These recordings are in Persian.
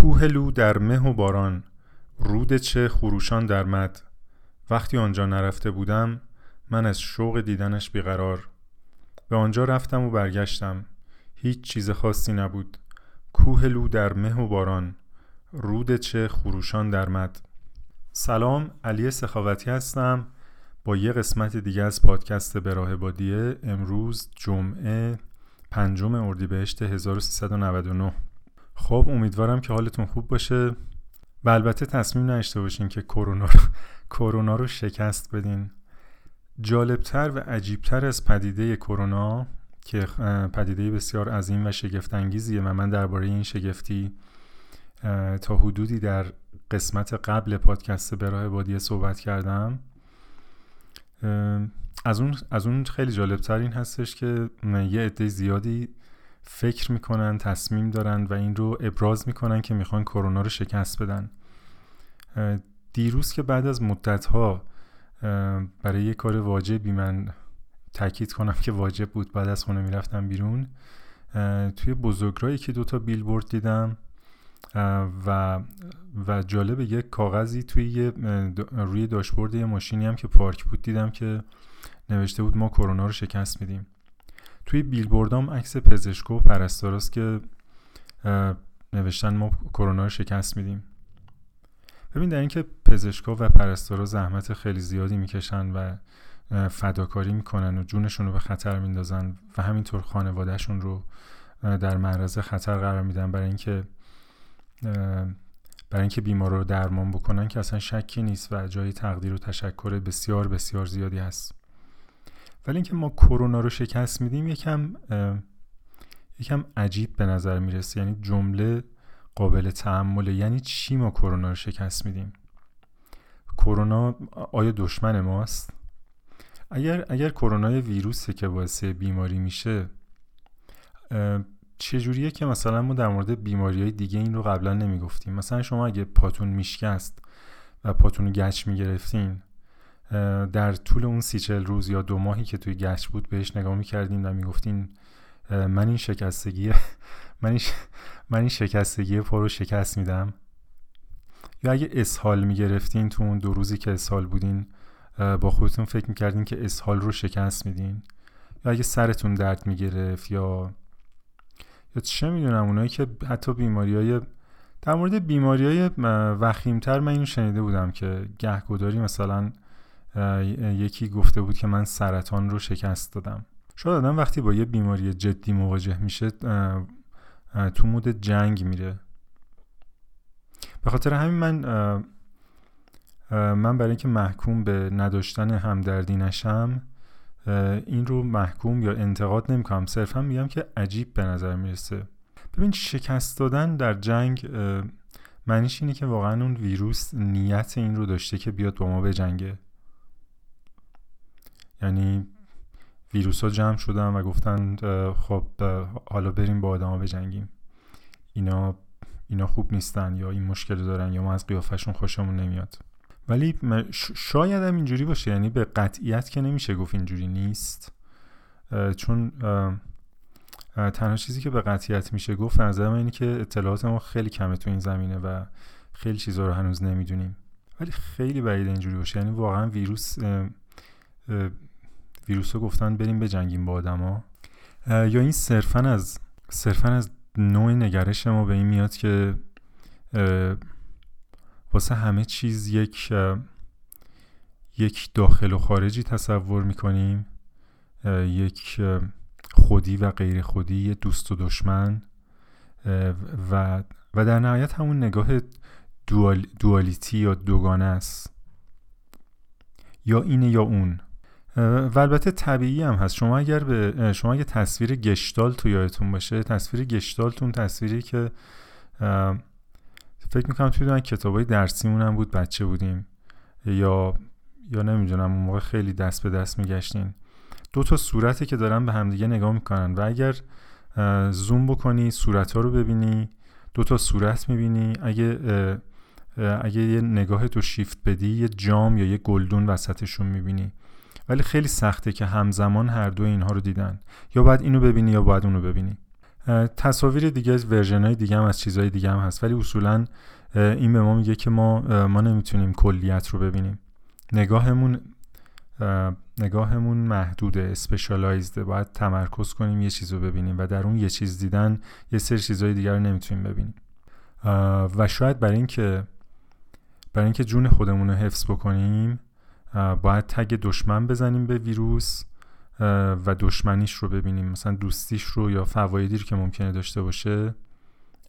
کوه لو در مه و باران رود چه خروشان در مد. وقتی آنجا نرفته بودم من از شوق دیدنش بیقرار. به آنجا رفتم و برگشتم. هیچ چیز خاصی نبود. کوه لو در مه و باران رود چه خروشان در مد. سلام علی سخاوتی هستم. با یه قسمت دیگه از پادکست به راه بادیه امروز جمعه پنجم اردیبهشت 1399 خب امیدوارم که حالتون خوب باشه. و البته تصمیم نشته باشین که کرونا رو کرونا رو شکست بدین. جالبتر و عجیبتر از پدیده کرونا که پدیده بسیار عظیم و شگفتانگیزیه و من درباره این شگفتی تا حدودی در قسمت قبل پادکست به راه بادیه صحبت کردم. از اون, از اون خیلی جالبتر این هستش که یه عده زیادی فکر می‌کنن تصمیم دارن و این رو ابراز می‌کنن که می‌خوان کرونا رو شکست بدن. دیروز که بعد از مدت ها برای یه کار واجبی من تاکید کنم که واجب بود بعد از خونه می‌رفتم بیرون توی بزرگرایی که دوتا بیلبورد دیدم و و جالب یک کاغذی توی روی داشبورد یه ماشینی هم که پارک بود دیدم که نوشته بود ما کرونا رو شکست میدیم. توی بیلبوردام عکس پزشکو و پرستاراست که نوشتن ما کرونا رو شکست میدیم. ببین در اینکه پزشکا و پرستارا زحمت خیلی زیادی می‌کشن و فداکاری می‌کنن و جونشون رو به خطر میندازن و همینطور خانوادهشون رو در معرض خطر قرار میدن برای اینکه برای اینکه بیمار رو درمان بکنن که اصلا شکی نیست و جای تقدیر و تشکر بسیار بسیار زیادی هست. ولی اینکه ما کرونا رو شکست میدیم یکم یکم عجیب به نظر می‌رسه. یعنی جمله قابل تعمله یعنی چی ما کرونا رو شکست میدیم؟ کرونا آیا دشمن ماست؟ اگر اگر کرونا ویروسه که باعث بیماری میشه چجوریه که مثلا ما در مورد بیماری های دیگه این رو قبلا نمی‌گفتیم؟ مثلا شما اگه پاتون میشکست و پاتون رو گچ می‌گرفتین در طول اون سی چل روز یا دو ماهی که توی گچ بود بهش نگاه می‌کردین و می‌گفتین من این شکستگی من این, من این شکستگی پا رو شکست میدم؟ یا اگه اسهال می‌گرفتین تو اون دو روزی که اسهال بودین با خودتون فکر می‌کردین که اسهال رو شکست میدین؟ یا اگه سرتون درد می‌گرفت یا یا چه می‌دونم اونایی که حتی بیماری های در مورد بیماری های وخیمتر من اینو شنیده بودم که گهگداری مثلا یکی گفته بود که من سرطان رو شکست دادم. شاید آدم وقتی با یه بیماری جدی مواجه میشه تو مود جنگ میره. به خاطر همین من من برای اینکه محکوم به نداشتن همدردی نشم این رو محکوم یا انتقاد نمی‌کنم. صرفا میگم که عجیب به نظر می‌رسه. ببین شکست دادن در جنگ معنیش اینه که واقعا اون ویروس نیت این رو داشته که بیاد با ما بجنگه. یعنی ویروس ها جمع شدن و گفتن خب حالا بریم با آدما بجنگیم. اینا اینا خوب نیستن یا این مشکل دارن یا ما از قیافشون خوشمون نمیاد. ولی شاید هم اینجوری باشه. یعنی به قطعیت که نمیشه گفت اینجوری نیست. چون تنها چیزی که به قطعیت میشه گفت نظر من اینه که اطلاعات ما خیلی کمه تو این زمینه و خیلی چیزا رو هنوز نمی‌دونیم. ولی خیلی بعید اینجوری باشه. یعنی واقعا ویروس ویروس ها گفتن بریم بجنگیم با آدما. یا این صرفا از صرفا از نوع نگرش ما به این میاد که واسه همه چیز یک یک داخل و خارجی تصور می‌کنیم. یک خودی و غیر خودی دوست و دشمن. و و در نهایت همون نگاه دوال، دوالیتی یا دوگانه است. یا اینه یا اون. و البته طبیعی هم هست. شما اگر به شما اگر تصویر گشتال تو یادتون باشه تصویر گشتالتون تصویری که فکر می‌کنم توی دون کتاب های درسیمون هم بود بچه بودیم. یا یا نمی‌دونم اون موقع خیلی دست به دست میگشتین. دو تا صورتی که دارن به همدیگه نگاه می‌کنن. و اگر زوم بکنی صورت ها رو ببینی دو تا صورت می‌بینی. اگه اگه یه نگاه تو شیفت بدی یه جام یا یه گلدون وسطشون می‌بینی. ولی خیلی سخته که همزمان هر دو اینها رو دیدن. یا باید اینو ببینی یا باید اونو ببینی. تصاویر دیگه ورژن های دیگه هم از چیزهای دیگه هم هست. ولی اصولا این به ما میگه که ما ما نمی‌تونیم کلیت رو ببینیم. نگاهمون نگاهمون محدوده اسپشالایزده باید تمرکز کنیم یه چیز رو ببینیم و در اون یه چیز دیدن یه سری چیزهای دیگر رو نمی‌تونیم ببینیم. و شاید برای اینکه برای اینکه جون خودمون رو حفظ بکنیم باید تگ دشمن بزنیم به ویروس و دشمنیش رو ببینیم. مثلا دوستیش رو یا فوایدی رو که ممکنه داشته باشه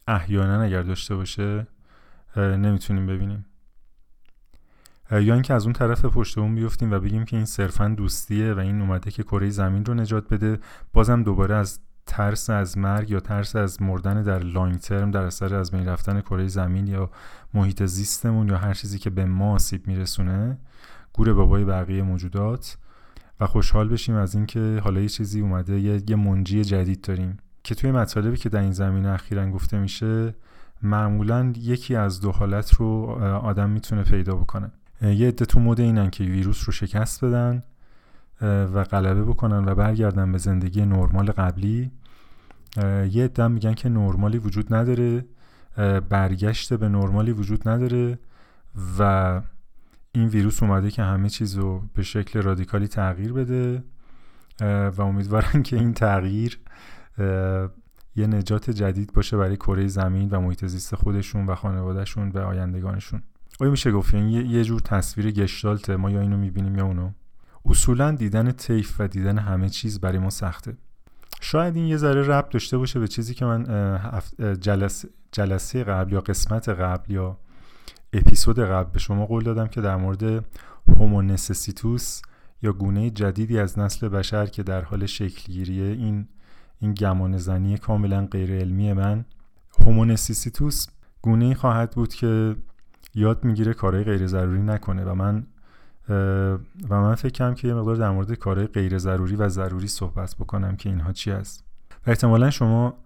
احیانا اگر داشته باشه نمی‌تونیم ببینیم. یا اینکه از اون طرف پشت اون بیفتیم و بگیم که این صرفا دوستیه و این اومده که کره زمین رو نجات بده. بازم دوباره از ترس از مرگ یا ترس از مردن در لانگ ترم در اثر از بین رفتن کره زمین یا محیط زیستمون یا هر چیزی که به ما آسیب میرسونه گور بابای بقیه موجودات و خوشحال بشیم از اینکه حالا یه چیزی اومده یه, یه منجی جدید داریم که توی مطالبی که در این زمینه اخیرا گفته میشه معمولا یکی از دو حالت رو آدم می‌تونه پیدا بکنه. یه عده تو مود اینن که ویروس رو شکست بدن و غلبه بکنن و برگردن به زندگی نرمال قبلی. یه عده میگن که نرمالی وجود نداره برگشت به نرمالی وجود نداره و این ویروس اومده که همه چیز رو به شکل رادیکالی تغییر بده و امیدوارن که این تغییر یه نجات جدید باشه برای کره زمین و محیط زیست خودشون و خانوادهشون و آیندگانشون. آیا میشه گفت یعنی یه جور تصویر گشتالته ما یا اینو می‌بینیم یا اونو؟ اصولا دیدن تیف و دیدن همه چیز برای ما سخته. شاید این یه ذره ربط داشته باشه به چیزی که من جلسه, جلسه قبل یا قسمت قبل یا اپیزود قبل به شما قول دادم که در مورد هومونسسیتوس یا گونه جدیدی از نسل بشر که در حال شکلگیریه این این گمان زنی کاملا غیر علمی من هومونسیسیتوس گونه ای خواهد بود که یاد می‌گیره کارهای غیر ضروری نکنه و من و من فکر کنم که یه مقدار در مورد کارهای غیر ضروری و ضروری صحبت بکنم که اینها چی است. و احتمالا شما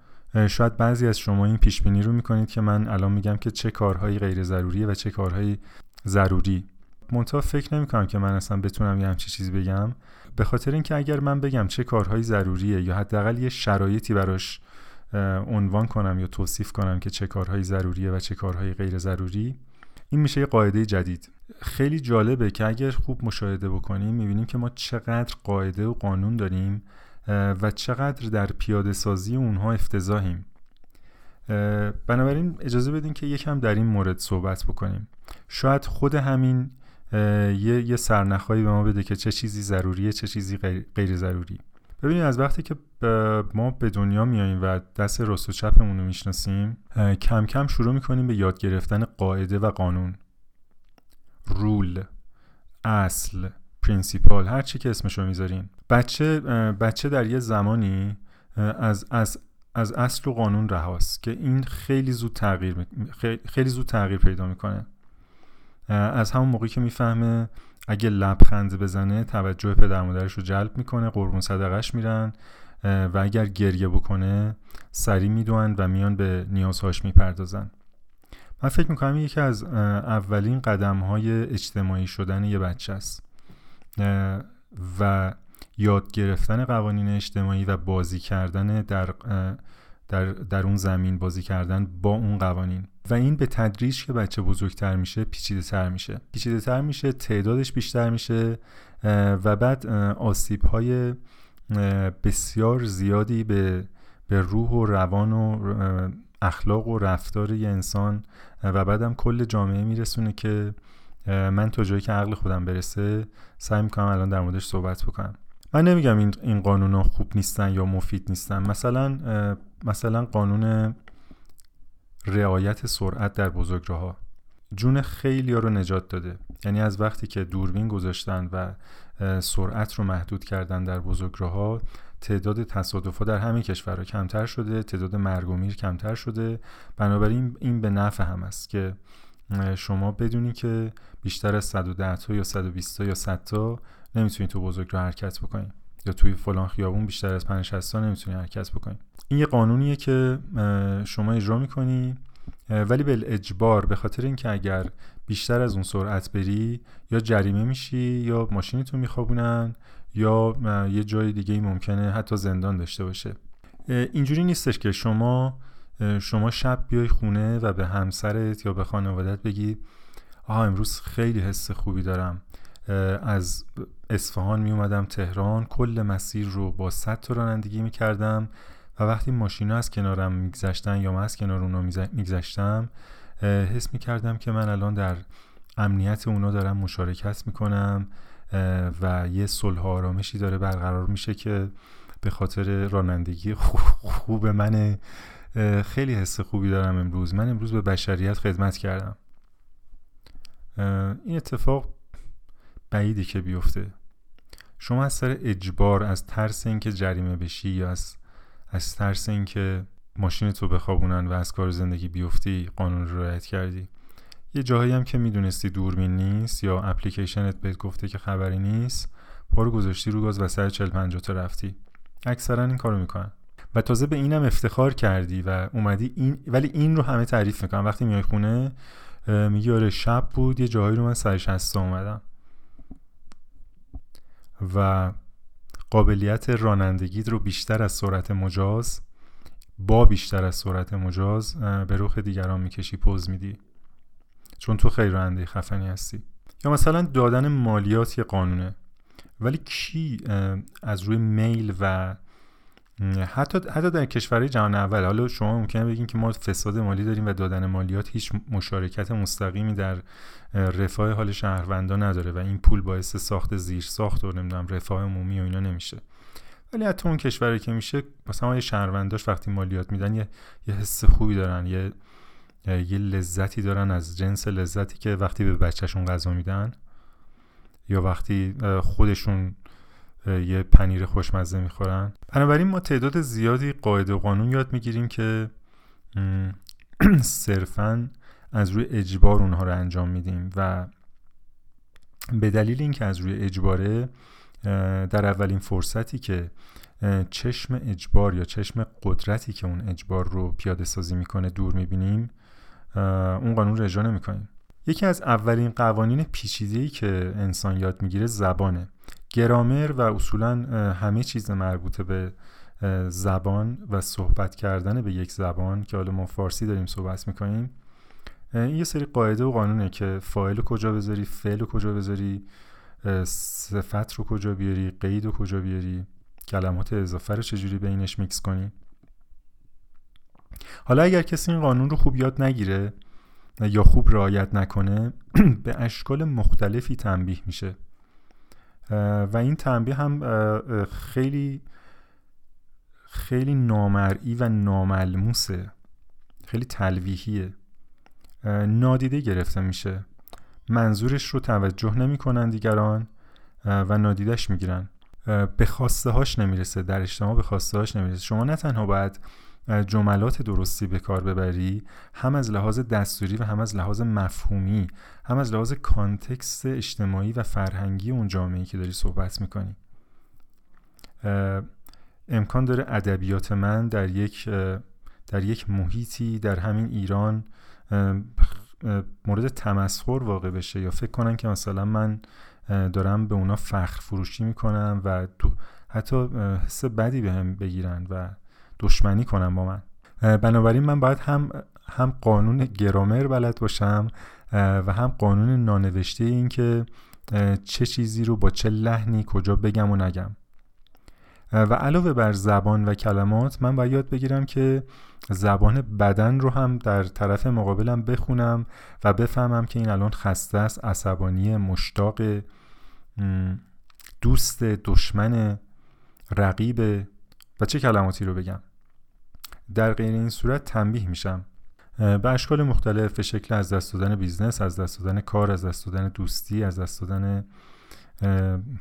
شاید بعضی از شما این پیش بینی رو می‌کنید که من الان میگم که چه کارهایی غیر ضروریه و چه کارهایی ضروری. منتها فکر نمی کنم که من اصلا بتونم یه همچی چیزی بگم. به خاطر اینکه اگر من بگم چه کارهایی ضروریه یا حداقل یه شرایطی براش عنوان کنم یا توصیف کنم که چه کارهایی ضروریه و چه کارهایی غیر ضروری این میشه یه قاعده جدید. خیلی جالبه که اگر خوب مشاهده بکنیم می‌بینیم که ما چقدر قاعده و قانون داریم و چقدر در پیاده سازی اونها افتضاحیم. بنابراین اجازه بدین که یکم در این مورد صحبت بکنیم. شاید خود همین یه, یه سرنخهایی به ما بده که چه چیزی ضروریه چه چیزی غیر ضروری. ببینید از وقتی که ما به دنیا میاییم و دست راست و چپمون رو می‌شناسیم کم کم شروع می‌کنیم به یاد گرفتن قاعده و قانون. رول اصل پرینسیپال هر چی که اسمشو می‌ذارین. بچه بچه در یه زمانی از از از اصل و قانون رهاست که این خیلی زود تغییر خیلی زود تغییر پیدا می‌کنه. از همون موقعی که می‌فهمه اگه لبخند بزنه توجه پدر مادرش رو جلب می‌کنه قربون صدقش میرن و اگر گریه بکنه سری می‌دوند و میان به نیازهاش می‌پردازن من فکر می‌کنم یکی از اولین قدم های اجتماعی شدن یه بچه است. و یاد گرفتن قوانین اجتماعی و بازی کردن در, در, در اون زمین بازی کردن با اون قوانین. و این به تدریج که بچه بزرگتر میشه پیچیده تر میشه. پیچیده تر میشه تعدادش بیشتر میشه و بعد آسیب های بسیار زیادی به, به روح و روان و اخلاق و رفتار یه انسان و بعدم کل جامعه میرسونه که من تا جایی که عقل خودم برسه سعی می‌کنم الان در موردش صحبت بکنم. من نمیگم این این قانون خوب نیستن یا مفید نیستن. مثلا مثلا قانون رعایت سرعت در بزرگراهها جون خیلی ها رو نجات داده. یعنی از وقتی که دوربین گذاشتن و سرعت رو محدود کردن در بزرگراهها تعداد تصادفات در همه کشورها کمتر شده تعداد مرگ و میر کمتر شده. بنابراین این به نفع هم است که شما بدونی که بیشتر از 110 تا یا 120 تا یا 100 تا نمی‌تونی تو بزرگ رو حرکت بکنی. یا توی فلان خیابون بیشتر از 5 60 تا نمی‌تونی حرکت بکنی. این یه قانونیه که شما اجرا می‌کنی ولی به اجبار به خاطر اینکه اگر بیشتر از اون سرعت بری یا جریمه میشی یا ماشینتون میخوابونن یا یه جای دیگه ممکنه حتی زندان داشته باشه. اینجوری نیستش که شما شما شب بیای خونه و به همسرت یا به خانوادت بگی آها امروز خیلی حس خوبی دارم از اصفهان می اومدم تهران کل مسیر رو با صد تا رانندگی می کردم و وقتی ماشینا از کنارم میگذشتن یا من از کنار اونا میگذشتم حس می کردم که من الان در امنیت اونا دارم مشارکت می‌کنم و یه صلح آرامشی داره برقرار میشه که به خاطر رانندگی خوب من خیلی حس خوبی دارم امروز. من امروز به بشریت خدمت کردم. این اتفاق بعیدی که بیفته. شما از سر اجبار از ترس اینکه جریمه بشی یا از از ترس اینکه ماشین تو بخوابونن و از کار زندگی بیفتی قانون رو رعایت کردی. یه جاهایی هم که می‌دونستی دوربین نیست یا اپلیکیشنت بهت گفته که خبری نیست پارو گذاشتی رو گاز و سر 40 50 تا رفتی. اکثرا این کارو می‌کنن. و تازه به اینم افتخار کردی و اومدی این ولی این رو همه تعریف می‌کنن وقتی میای خونه میگی آره شب بود یه جایی رو من سر 60 اومدم. و قابلیت رانندگی رو بیشتر از سرعت مجاز با بیشتر از سرعت مجاز به رخ دیگران می‌کشی پوز میدی. چون تو خیلی راننده خفنی هستی. یا مثلا دادن مالیات یه قانونه. ولی کی از روی میل و حتی حتی در کشورهای جهان اول حالا شما ممکنه بگین که ما فساد مالی داریم و دادن مالیات هیچ مشارکت مستقیمی در رفاه حال شهروندان نداره و این پول باعث ساخت زیر ساخت و نمی‌دونم رفاه عمومی و اینا نمیشه. ولی حتی اون کشوری که میشه مثلا یه شهرونداش وقتی مالیات میدن یه, یه حس خوبی دارن یه یه لذتی دارن از جنس لذتی که وقتی به بچهشون غذا میدن یا وقتی خودشون یه پنیر خوشمزه می‌خورن. بنابراین ما تعداد زیادی قاعده و قانون یاد می‌گیریم که صرفا از روی اجبار اونها رو انجام میدیم و به دلیل اینکه از روی اجباره در اولین فرصتی که چشم اجبار یا چشم قدرتی که اون اجبار رو پیاده سازی می‌کنه دور می‌بینیم اون قانون رو اجرا نمی‌کنیم. یکی از اولین قوانین پیچیده‌ای که انسان یاد می‌گیره زبانه. گرامر و اصولا همه چیز مربوطه به زبان و صحبت کردن به یک زبان که حالا ما فارسی داریم صحبت می‌کنیم. این یه سری قاعده و قانونه که فایل رو کجا بذاری فعل رو کجا بذاری صفت رو کجا بیاری قید رو کجا بیاری کلمات اضافه رو چجوری بینش میکس کنی. حالا اگر کسی این قانون رو خوب یاد نگیره یا خوب رعایت نکنه به اشکال مختلفی تنبیه میشه. و این تنبیه هم خیلی خیلی نامرئی و ناملموسه. خیلی تلویحیه. نادیده گرفته میشه. منظورش رو توجه نمی‌کنن دیگران و نادیدش می‌گیرن. به خواسته هاش نمی‌رسه. در اجتماع به خواسته هاش نمی‌رسه. شما نه تنها باید جملات درستی به کار ببری هم از لحاظ دستوری و هم از لحاظ مفهومی هم از لحاظ کانتکست اجتماعی و فرهنگی اون جامعه که داری صحبت می‌کنی. امکان داره ادبیات من در یک در یک محیطی در همین ایران مورد تمسخر واقع بشه یا فکر کنن که مثلا من دارم به اونا فخر فروشی می‌کنم و حتی حس بدی به هم بگیرن و دشمنی کنم با من. بنابراین من باید هم هم قانون گرامر بلد باشم و هم قانون نانوشته این که چه چیزی رو با چه لحنی کجا بگم و نگم. و علاوه بر زبان و کلمات من باید یاد بگیرم که زبان بدن رو هم در طرف مقابلم بخونم و بفهمم که این الان خسته است عصبانی مشتاق دوست دشمن رقیب و چه کلماتی رو بگم؟ در غیر این صورت تنبیه میشم. به اشکال مختلف به شکل از دست دادن business از دست دادن کار از دست دادن دوستی از دست دادن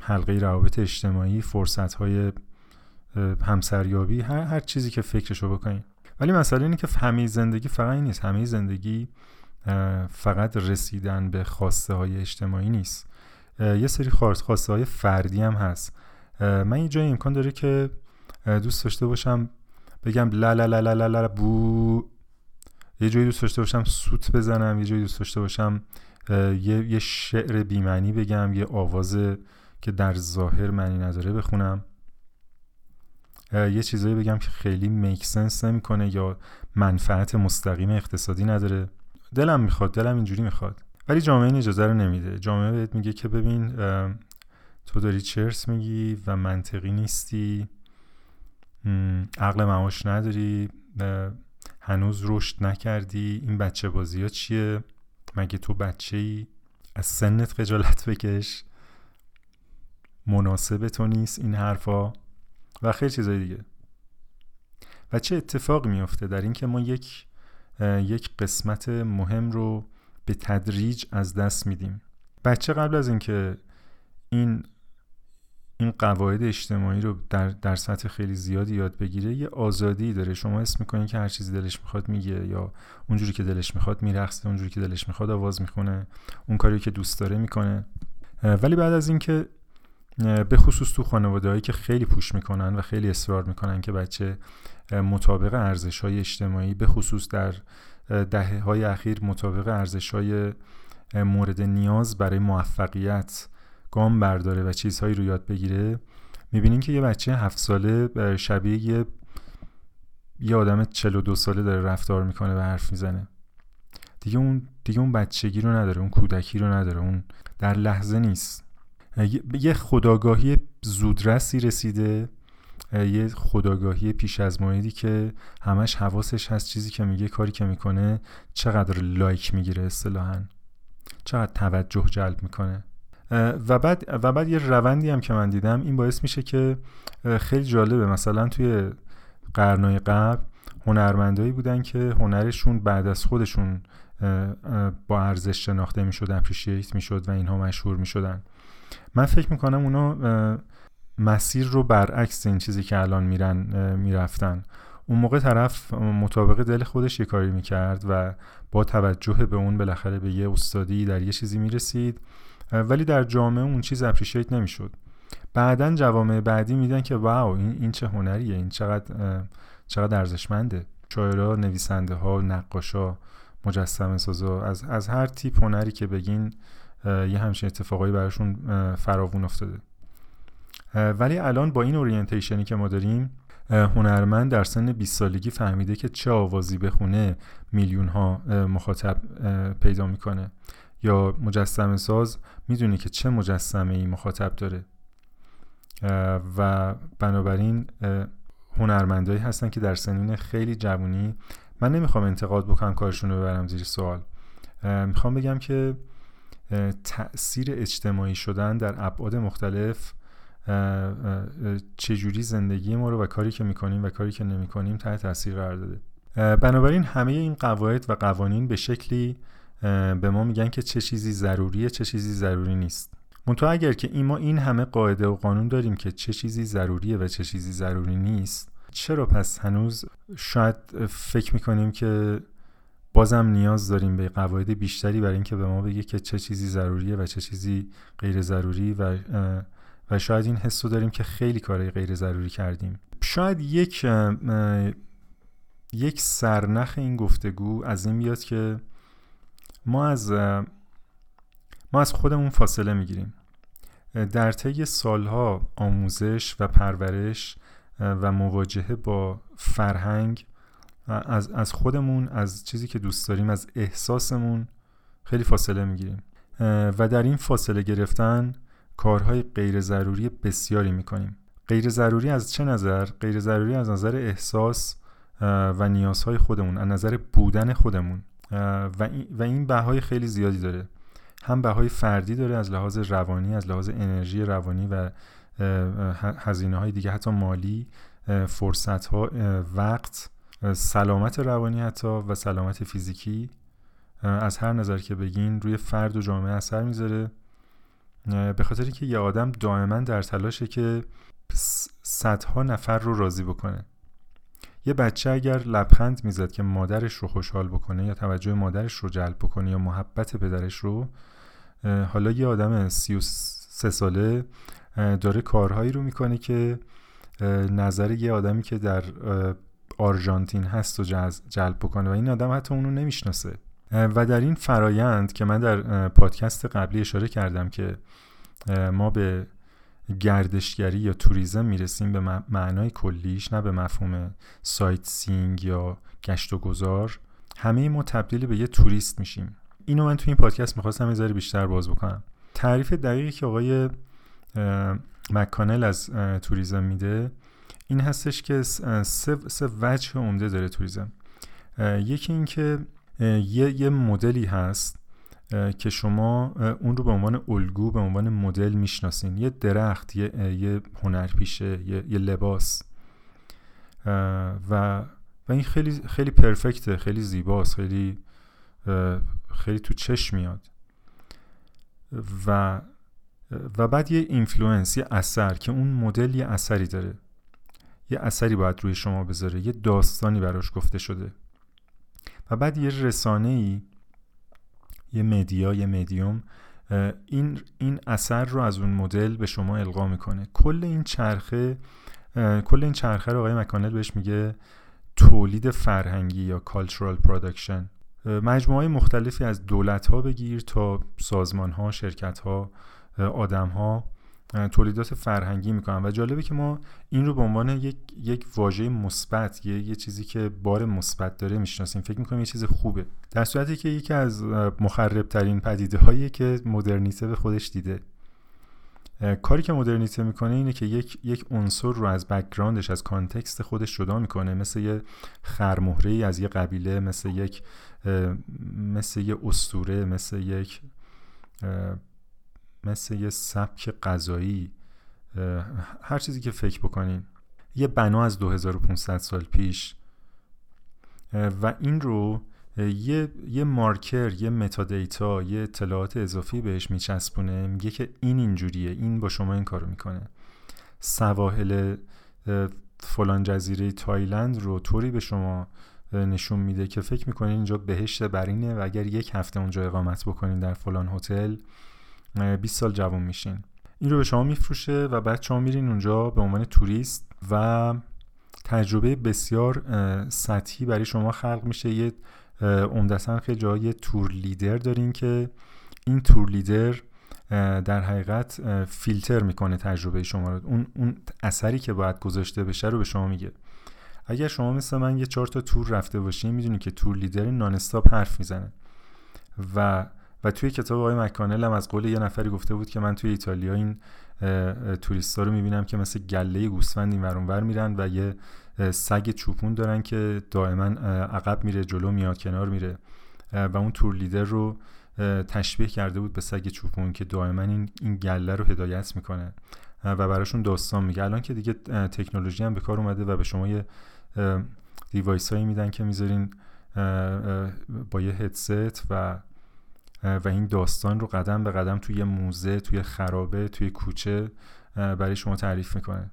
حلقه روابط اجتماعی فرصت های همسریابی هر, هر چیزی که فکرشو بکنین ولی مسئله اینه که همه زندگی فقط این نیست. همه زندگی فقط رسیدن به خواسته های اجتماعی نیست. یه سری خواسته های فردی هم هست. من یه جایی امکان داره که دوست داشته باشم بگم لا لا لا لا لا بو. یه جایی دوست داشته باشم سوت بزنم یه جایی دوست داشته باشم یه, یه شعر بیمعنی بگم یه آواز که در ظاهر معنی نداره بخونم. یه چیزایی بگم که خیلی میک سنس نمی‌کنه یا منفعت مستقیم اقتصادی نداره. دلم می‌خواد دلم اینجوری می‌خواد. ولی جامعه این اجازه رو نمیده. جامعه بهت میگه که ببین تو داری چرس میگی و منطقی نیستی. عقل معاش نداری هنوز رشد نکردی. این بچه بازی ها چیه؟ مگه تو بچه ای از سنت خجالت بکش؟ مناسب تو نیست این حرفا؟ و خیلی چیزای دیگه. و چه اتفاق میفته در اینکه ما یک یک قسمت مهم رو به تدریج از دست میدیم؟ بچه قبل از اینکه این این قواعد اجتماعی رو در, در سطح خیلی زیادی یاد بگیره یه آزادی داره. شما اسم می‌کنین که هر چیزی دلش می‌خواد میگه یا اونجوری که دلش می‌خواد میرقصه اونجوری که دلش می‌خواد آواز می‌خونه اون کاری که دوست داره می‌کنه. ولی بعد از اینکه به خصوص تو خانواده که خیلی پوش می‌کنن و خیلی اصرار می‌کنن که بچه مطابق ارزش های اجتماعی به خصوص در دهه های اخیر مطابق ارزش های مورد نیاز برای موفقیت گام برداره و چیزهایی رو یاد بگیره می‌بینین که یه بچه هفت ساله شبیه یه یه آدم 42 ساله داره رفتار می‌کنه و حرف می‌زنه. دیگه اون دیگه اون بچگی رو نداره اون کودکی رو نداره اون در لحظه نیست. یه خداگاهی زودرسی رسیده. یه خداگاهی پیش از موعدی که همش حواسش هست چیزی که میگه کاری که می‌کنه چقدر لایک می‌گیره اصطلاحا. چقدر توجه جلب می‌کنه. و بعد و بعد یه روندی هم که من دیدم این باعث میشه که خیلی جالبه. مثلا توی قرنهای قبل هنرمندایی بودن که هنرشون بعد از خودشون با ارزش شناخته می‌شد اپریشیت می‌شد و اینها مشهور می‌شدن. من فکر می‌کنم اونا مسیر رو برعکس این چیزی که الان میرن می‌رفتن. اون موقع طرف مطابق دل خودش یه کاری می‌کرد و با توجه به اون بالاخره به یه استادی در یه چیزی می‌رسید. ولی در جامعه اون چیز اپریشیت نمی‌شد. بعدا جوامع بعدی میدن که واو این, این چه هنریه این چقدر چقدر ارزشمنده. شاعرها نویسنده ها نقاشا مجسمه سازا از, از هر تیپ هنری که بگین یه همچین اتفاقایی براشون فراوون افتاده. ولی الان با این اورینتیشنی که ما داریم هنرمند در سن 20 سالگی فهمیده که چه آوازی بخونه میلیون ها مخاطب پیدا می‌کنه. یا مجسمه ساز می‌دونه که چه مجسمه ای مخاطب داره. و بنابراین هنرمندایی هستن که در سنین خیلی جوونی من نمی‌خوام انتقاد بکنم کارشون رو ببرم زیر سوال. می‌خوام بگم که تاثیر اجتماعی شدن در ابعاد مختلف چجوری زندگی ما رو و کاری که می‌کنیم و کاری که نمی‌کنیم تحت تاثیر قرار داده. بنابراین همه این قواعد و قوانین به شکلی به ما میگن که چه چیزی ضروریه چه چیزی ضروری نیست. منتها اگر که این ما این همه قاعده و قانون داریم که چه چیزی ضروریه و چه چیزی ضروری نیست چرا پس هنوز شاید فکر می‌کنیم که بازم نیاز داریم به قواعد بیشتری برای اینکه به ما بگه که چه چیزی ضروریه و چه چیزی غیر ضروری و و شاید این حس داریم که خیلی کارهای غیر ضروری کردیم. شاید یک یک سرنخ این گفتگو از این بیاد که ما از ما از خودمون فاصله می‌گیریم. در طی سالها آموزش و پرورش و مواجهه با فرهنگ از, از خودمون از چیزی که دوست داریم از احساسمون خیلی فاصله می‌گیریم. و در این فاصله گرفتن کارهای غیر ضروری بسیاری می‌کنیم. غیر ضروری از چه نظر؟ غیر ضروری از نظر احساس و نیازهای خودمون از نظر بودن خودمون. و این, و این بهای خیلی زیادی داره. هم بهای فردی داره از لحاظ روانی از لحاظ انرژی روانی و هزینه های دیگه حتی مالی فرصت ها وقت سلامت روانی حتی و سلامت فیزیکی. از هر نظر که بگین روی فرد و جامعه اثر می‌ذاره. به خاطر که یه آدم دائما در تلاشه که صدها نفر رو راضی بکنه. یه بچه اگر لبخند می‌زد که مادرش رو خوشحال بکنه یا توجه مادرش رو جلب بکنه یا محبت پدرش رو حالا یه آدم سی و سه ساله داره کارهایی رو می‌کنه که نظر یه آدمی که در آرژانتین هست و جلب بکنه و این آدم حتی اونو نمی‌شناسه. و در این فرایند که من در پادکست قبلی اشاره کردم که ما به گردشگری یا tourism می‌رسیم به معنای کلیش نه به مفهوم sightseeing یا گشت و گذار. همه ما تبدیل به یه توریست میشیم. اینو من تو این پادکست می‌خواستم یه بیشتر باز بکنم. تعریف دقیقی که آقای مکانل از توریزم میده این هستش که سه, سه وجه عمده داره توریزم. یکی اینکه یه, یه مدلی هست که شما اون رو به عنوان الگو به عنوان مدل می‌شناسین. یه درخت یه, یه هنرپیشه یه, یه لباس. و و این خیلی خیلی perfect ه خیلی زیباست خیلی خیلی تو چشم میاد. و و بعد یه influence یه اثر که اون مدل یه اثری داره. یه اثری باید روی شما بذاره یه داستانی براش گفته شده. و بعد یه رسانه ای یه media یه مدیوم این این اثر رو از اون مدل به شما القا می‌کنه. کل این چرخه کل این چرخه رو آقای مکانل بهش میگه تولید فرهنگی یا cultural production. مجموعه مختلفی از دولت ها بگیر تا سازمان ها شرکت ها آدم ها تولیدات فرهنگی می‌کنن و جالبه که ما این رو به عنوان یک یک واژه مثبت یه یه چیزی که بار مثبت داره می‌شناسیم. فکر می‌کنیم یه چیز خوبه. در صورتی که یکی از مخرب ترین پدیده هایی که مدرنیته به خودش دیده. کاری که مدرنیته می‌کنه اینه که یک یک عنصر رو از background ش از context خودش جدا می‌کنه. مثل یه خرمهره ای از یه قبیله مثل یک مثل یه اسطوره مثل یک مثل یه سبک غذایی هر چیزی که فکر بکنین. یه بنا از 2500 سال پیش. و این رو یه, یه مارکر یه metadata یه اطلاعات اضافی بهش میچسبونه. میگه که این اینجوریه این با شما این کارو می‌کنه. سواحل فلان جزیره تایلند رو طوری به شما نشون میده که فکر می‌کنین اینجا بهشت برینه و اگر یک هفته اونجا اقامت بکنین در فلان هتل 20 سال جوان میشین. این رو به شما میفروشه و بعد شما میرین اونجا به عنوان توریست و تجربه بسیار سطحی برای شما خلق میشه. یه عمدتا خیلی جا یه تور لیدر دارین که این تور لیدر در حقیقت فیلتر می‌کنه تجربه شما رو. اون, اون اثری که باید گذاشته بشه رو به شما میگه. اگر شما مثل من یه چهار تا تور رفته باشین می‌دونید که تور لیدر نانستاپ حرف می‌زنه. و و توی کتاب آقای مکانل هم از قول یه نفری گفته بود که من توی ایتالیا این توریستا رو می‌بینم که مثل گله گوسفند این ور میرن و یه سگ چوپون دارن که دائما عقب میره جلو میاد کنار میره. و اون تور لیدر رو تشبیه کرده بود به سگ چوپون که دائما این این گله رو هدایت می‌کنه. و براشون داستان میگه. الان که دیگه تکنولوژی هم به کار اومده و به شما یه دیوایس هایی میدن که می‌ذارین با یه هدست و و این داستان رو قدم به قدم توی موزه توی خرابه توی کوچه برای شما تعریف می‌کنه.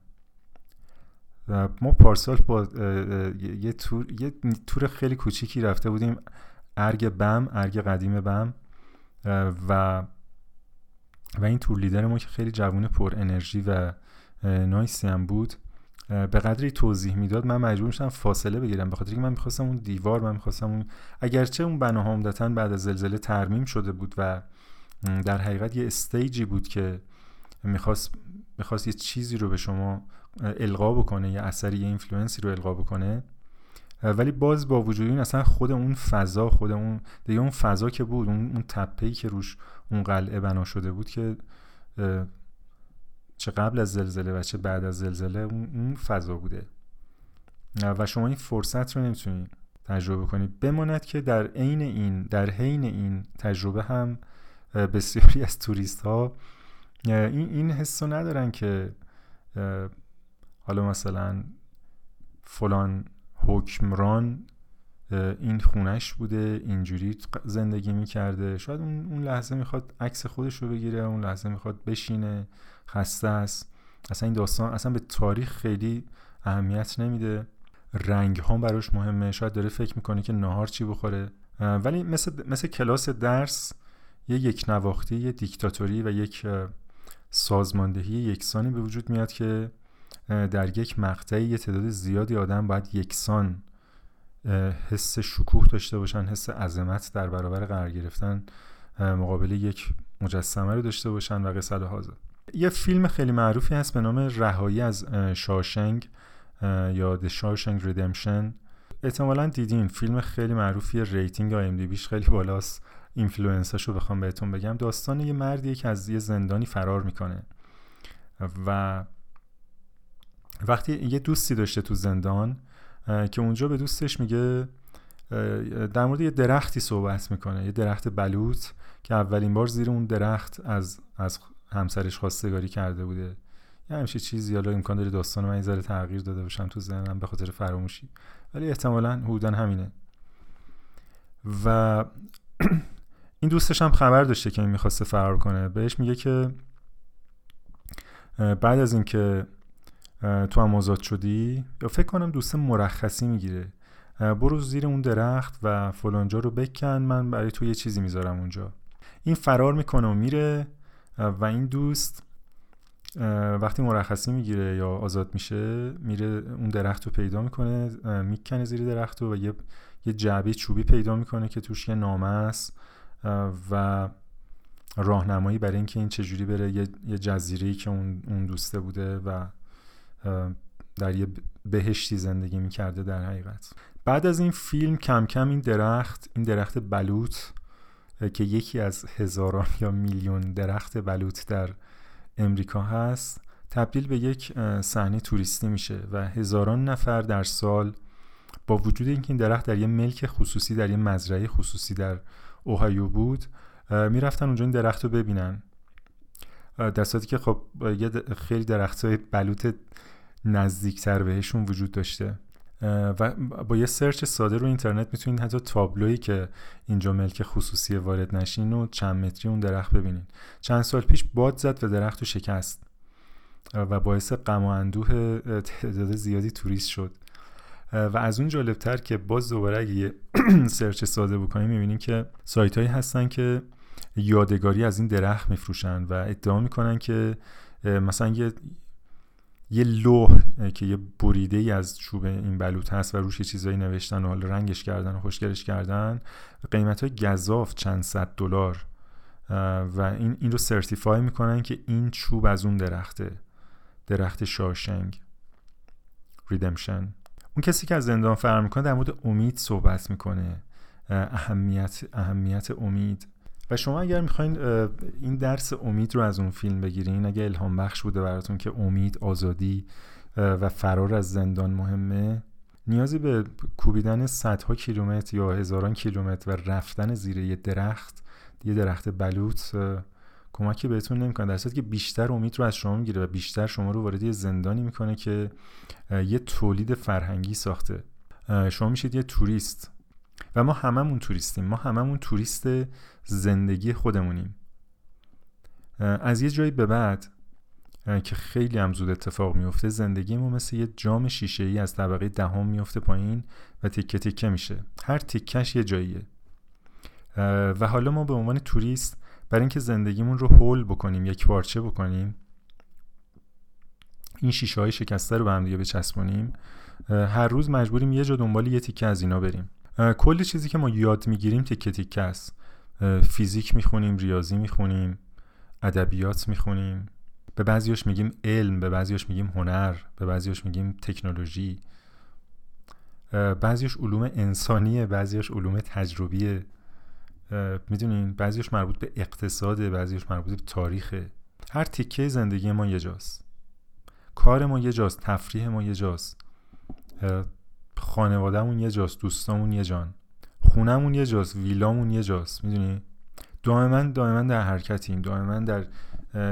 ما پارسال با یه تور, یه تور خیلی کوچیکی رفته بودیم. ارگ بم ارگ قدیم بم. و و این تور لیدر ما که خیلی جوون پر انرژی و نایسی هم بود. به قدری توضیح می‌داد من مجبور شدم فاصله بگیرم. به خاطر که من می‌خواستم اون دیوار من می‌خواستم اون اگرچه اون بناها عمدتا بعد از زلزله ترمیم شده بود و در حقیقت یه استیجی بود که می‌خواست می‌خواست یه چیزی رو به شما القا بکنه یه اثری یه influence ی رو القا بکنه. ولی باز با وجود این اصلا خود اون فضا خود اون دیگه اون فضا که بود اون اون تپه‌ای که روش اون قلعه بنا شده بود که چه قبل از زلزله و چه بعد از زلزله اون فضا بوده. و شما این فرصت رو نمی‌تونید تجربه کنید بماند که در عین این در حین این تجربه هم بسیاری از توریست ها این این حس رو ندارن که حالا مثلا فلان حکمران این خونش بوده اینجوری زندگی می‌کرده. شاید اون, لحظه می‌خواد عکس خودش رو بگیره اون لحظه می‌خواد بشینه. خسته است. اصلا این داستان اصلا به تاریخ خیلی اهمیت نمیده. رنگ ها براش مهمه. شاید داره فکر می‌کنه که نهار چی بخوره. ولی مثل, مثل کلاس درس یه یک نواختی یه دیکتاتوری و یک سازماندهی یکسانی به وجود میاد که در یک مقطعی یه تعداد زیادی آدم باید یکسان حس شکوه داشته باشن حس عظمت در برابر قرار گرفتن مقابل یک مجسمه رو داشته باشن و قصه حاضر یه فیلم خیلی معروفی هست به نام رهایی از شاوشنک یا The Shawshank Redemption. احتمالا دیدین. فیلم خیلی معروفی rating IMDb ش خیلی بالاست. اینفلوئنساشو بخوام بهتون بگم. داستان یه مردی که از یه زندانی فرار می‌کنه. و وقتی یه دوستی داشته تو زندان که اونجا به دوستش میگه در مورد یه درختی صحبت می‌کنه. یه درخت بلوط که اولین بار زیر اون درخت از از همسرش خواستگاری کرده بوده. یه همچین چیزی حالا امکان داره داستان من یه تغییر داده باشم تو ذهنم به خاطر فراموشی. ولی احتمالا حدودا همینه. و این دوستش هم خبر داشته که این می‌خواسته فرار کنه. بهش میگه که بعد از اینکه تو هم آزاد شدی یا فکر کنم دوست مرخصی می‌گیره. برو زیر اون درخت و فلانجا رو بکن من برای تو یه چیزی می‌ذارم اونجا. این فرار می‌کنه و میره. و این دوست وقتی مرخصی می‌گیره یا آزاد میشه میره اون درخت رو پیدا می‌کنه می‌کنه زیر درخت و یه یه جعبه چوبی پیدا می‌کنه که توش یه نامه است. و راهنمایی برای اینکه این چجوری بره یه, یه جزیره که اون, اون دوسته بوده و در یه بهشتی زندگی می‌کرده در حقیقت. بعد از این فیلم کم کم این درخت این درخت بلوط که یکی از هزاران یا میلیون درخت بلوط در امریکا هست تبدیل به یک صحنه توریستی میشه و هزاران نفر در سال با وجود اینکه این درخت در یه ملک خصوصی در یه مزرعه خصوصی در اوهایو بود می‌رفتن اونجا این درخت رو ببینن. در صورتی که خب یه خیلی درخت های بلوط نزدیکتر بهشون وجود داشته. و با یه سرچ ساده رو اینترنت می‌تونید حتی تابلویی که اینجا ملک خصوصی وارد نشین و چند متری اون درخت ببینین چند سال پیش باد زد و درخت رو شکست و باعث غم و اندوه تعداد زیادی توریست شد. و از اون جالبتر که باز دوباره اگه یه سرچ ساده بکنیم می‌بینیم که سایت هایی هستن که یادگاری از این درخت میفروشن و ادعا می‌کنن که مثلا یه یه لوح که یه بریده ای از چوب این بلوط هست و روش یه چیزایی نوشتن و حالا رنگش کردن و خوشگلش کردن قیمت های گذاف چند صد دلار. و این این رو سرتیفای می‌کنن که این چوب از اون درخته درخت شاشنگ ریدمشن اون کسی که از زندان فرار می‌کنه در مورد امید صحبت می‌کنه. اهمیت اهمیت امید. و شما اگر می‌خواین این درس امید رو از اون فیلم بگیرین اگه الهام بخش بوده براتون که امید آزادی و فرار از زندان مهمه نیازی به کوبیدن صدها کیلومتر یا هزاران کیلومتر و رفتن زیر یه درخت یه درخت بلوط کمکی بهتون نمی‌کنه. در که بیشتر امید رو از شما می‌گیره و بیشتر شما رو وارد یه زندانی می‌کنه که یه تولید فرهنگی ساخته. شما میشید یه توریست. و ما هممون توریستیم. ما هممون توریست زندگی خودمونیم. از یه جایی به بعد که خیلی هم زود اتفاق میفته زندگی ما مثل یه جام شیشه ای از طبقه دهم میفته پایین و تکه تکه میشه. هر تکش یه جاییه. و حالا ما به عنوان توریست برای اینکه زندگیمون رو هول بکنیم یک پارچه بکنیم این شیشه های شکسته رو به هم دیگه بچسبونیم هر روز مجبوریم یه جا دنبال یه تیکه از اینا بریم. کلی چیزی که ما یاد می‌گیریم تیکه تیکه است. فیزیک می‌خونیم ریاضی می‌خونیم ادبیات می‌خونیم. به بعضیاش میگیم علم به بعضیاش میگیم هنر به بعضیاش میگیم تکنولوژی. بعضیش علوم انسانیه بعضیش علوم تجربیه. می‌دونین؟ بعضیش مربوط به اقتصاده بعضیش مربوط به تاریخه. هر تیکه زندگی ما یه جاست. کار ما یه جاست تفریح ما یه جاست. خانوادهمون یه جاست دوستامون یه جان. خونمون یه جاست ویلامون یه جاست می‌دونی؟ دائما دائما در حرکتیم دائما در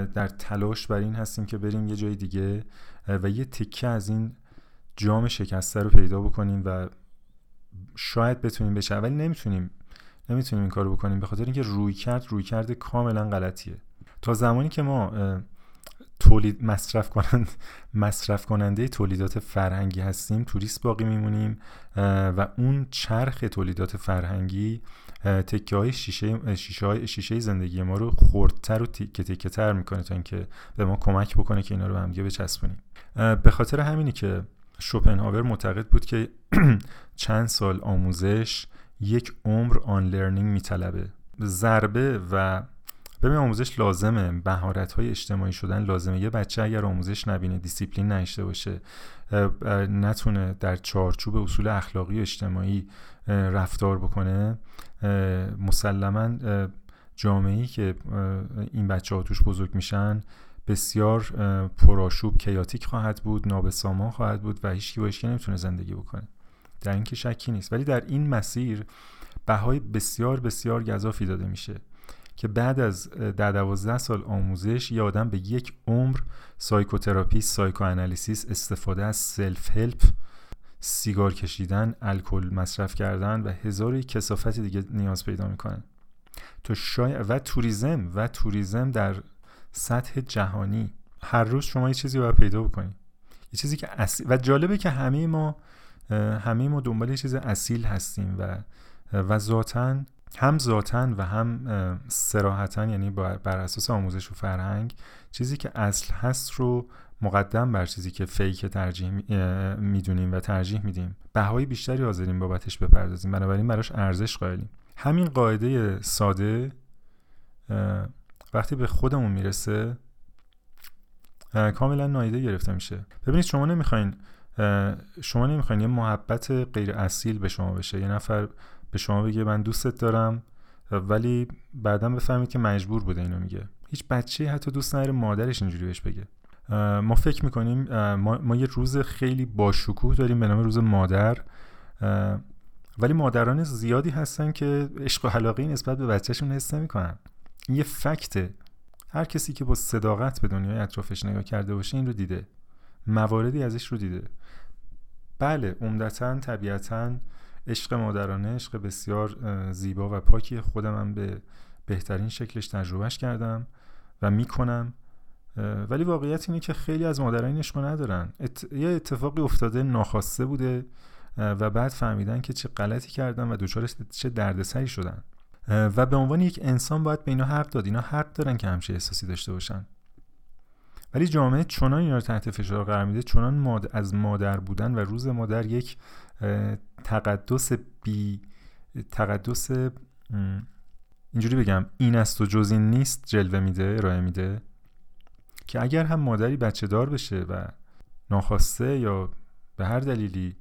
در تلاش بر این هستیم که بریم یه جای دیگه و یه تکه از این جام شکسته رو پیدا بکنیم و شاید بتونیم بشه. ولی نمی‌تونیم نمی‌تونیم این کارو بکنیم به خاطر اینکه روی کرد روی کرده کاملا غلطیه. تا زمانی که ما تولید مصرف کنند مصرف کننده تولیدات فرهنگی هستیم توریست باقی میمونیم و اون چرخ تولیدات فرهنگی تکه های شیشه, شیشه, شیشه زندگی ما رو خردتر و تکه تکه تر می‌کنه تا اینکه به ما کمک بکنه که اینا رو به هم بچسبونیم. به خاطر همینی که شوپنهاور معتقد بود که چند سال آموزش یک عمر unlearning میطلبه. ضربه و ببین آموزش لازمه. مهارت های اجتماعی شدن لازمه. یه بچه اگر آموزش نبینه دیسیپلین نداشته باشه نتونه در چارچوب اصول اخلاقی و اجتماعی رفتار بکنه. مسلما جامعه‌ای که این بچه ها توش بزرگ میشن بسیار پرآشوب کیاتیک خواهد بود نابسامان خواهد بود و هیچکی با هیچکی نمی‌تونه زندگی بکنه. در اینکه شکی نیست. ولی در این مسیر بهای بسیار بسیار گذافی داده میشه. که بعد از در دوازده سال آموزش یه آدم به یک عمر psychotherapy psychoanalysis استفاده از self-help سیگار کشیدن الکل مصرف کردن و هزاری کثافت دیگه نیاز پیدا می‌کنن. تو شای و توریزم و توریزم در سطح جهانی. هر روز شما یه چیزی باید پیدا بکنی. یه چیزی که اصیل و جالبه که همه ما همه ما دنبال یه چیز اصیل هستیم و و ذاتا هم ذاتا و هم صراحتا یعنی بر اساس آموزش و فرهنگ چیزی که اصل هست رو مقدم بر چیزی که فیک ترجیح می‌دونیم و ترجیح میدیم. بهای بیشتری حاضرین بابتش بپردازیم. بنابراین براش ارزش قائلیم. همین قاعده ساده وقتی به خودمون می‌رسه کاملا نایده گرفته میشه. ببینید شما نمی‌خواین شما نمی‌خواین یه محبت غیر اصیل به شما بشه. یه نفر به شما بگه من دوستت دارم ولی بعدا بفهمید که مجبور بوده اینو میگه. هیچ بچه حتی دوست نداره مادرش اینجوری بهش بگه. ما فکر می‌کنیم ما, ما یه روز خیلی باشکوه داریم به نام روز مادر ولی مادران زیادی هستن که عشق و علاقه نسبت به بچهشون حس نمی‌کنن. این یه فکته هر کسی که با صداقت به دنیای اطرافش نگاه کرده باشه این رو دیده. مواردی ازش رو دیده. بله عمدتا طبیعتا عشق مادرانه عشق بسیار زیبا و پاکی خودم هم به بهترین شکلش تجربهش کردم و می‌کنم. ولی واقعیت اینه که خیلی از مادران عشق ندارن. یه اتفاقی افتاده ناخواسته بوده و بعد فهمیدن که چه غلطی کردن و دچار چه دردسری شدن. و به عنوان یک انسان باید به اینا حق داد. اینا حق دارن که همچه احساسی داشته باشن. ولی جامعه چنان اینا رو تحت فشار قرار میده چنان ماد از مادر بودن و روز مادر یک تقدس بی تقدس اینجوری بگم این است و جز این نیست جلوه میده ارائه میده که اگر هم مادری بچه دار بشه و ناخواسته یا به هر دلیلی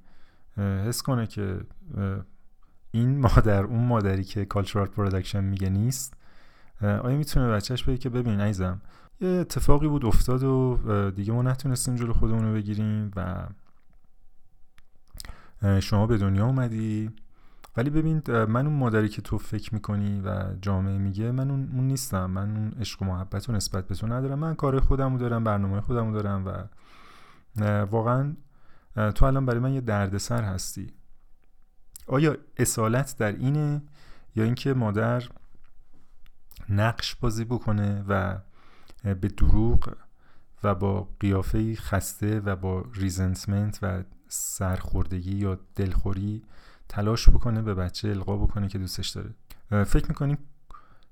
حس کنه که این مادر اون مادری که کالچورال پرودکشن میگه نیست آیا می‌تونه بچهش بگه که ببین عزیزم یه اتفاقی بود افتاد و دیگه ما نتونستیم جلو خودمون رو بگیریم و شما به دنیا اومدی. ولی ببین من اون مادری که تو فکر می‌کنی و جامعه میگه من اون, نیستم. من اون عشق و محبت رو نسبت به تو ندارم. من کار خودم رو دارم برنامه خودم رو دارم و واقعا تو الان برای من یه دردسر هستی. آیا اصالت در اینه یا اینکه مادر نقش بازی بکنه و به دروغ و با قیافه خسته و با ریزنتمنت و سرخوردگی یا دلخوری تلاش بکنه به بچه القا بکنه که دوستش داره. فکر می‌کنی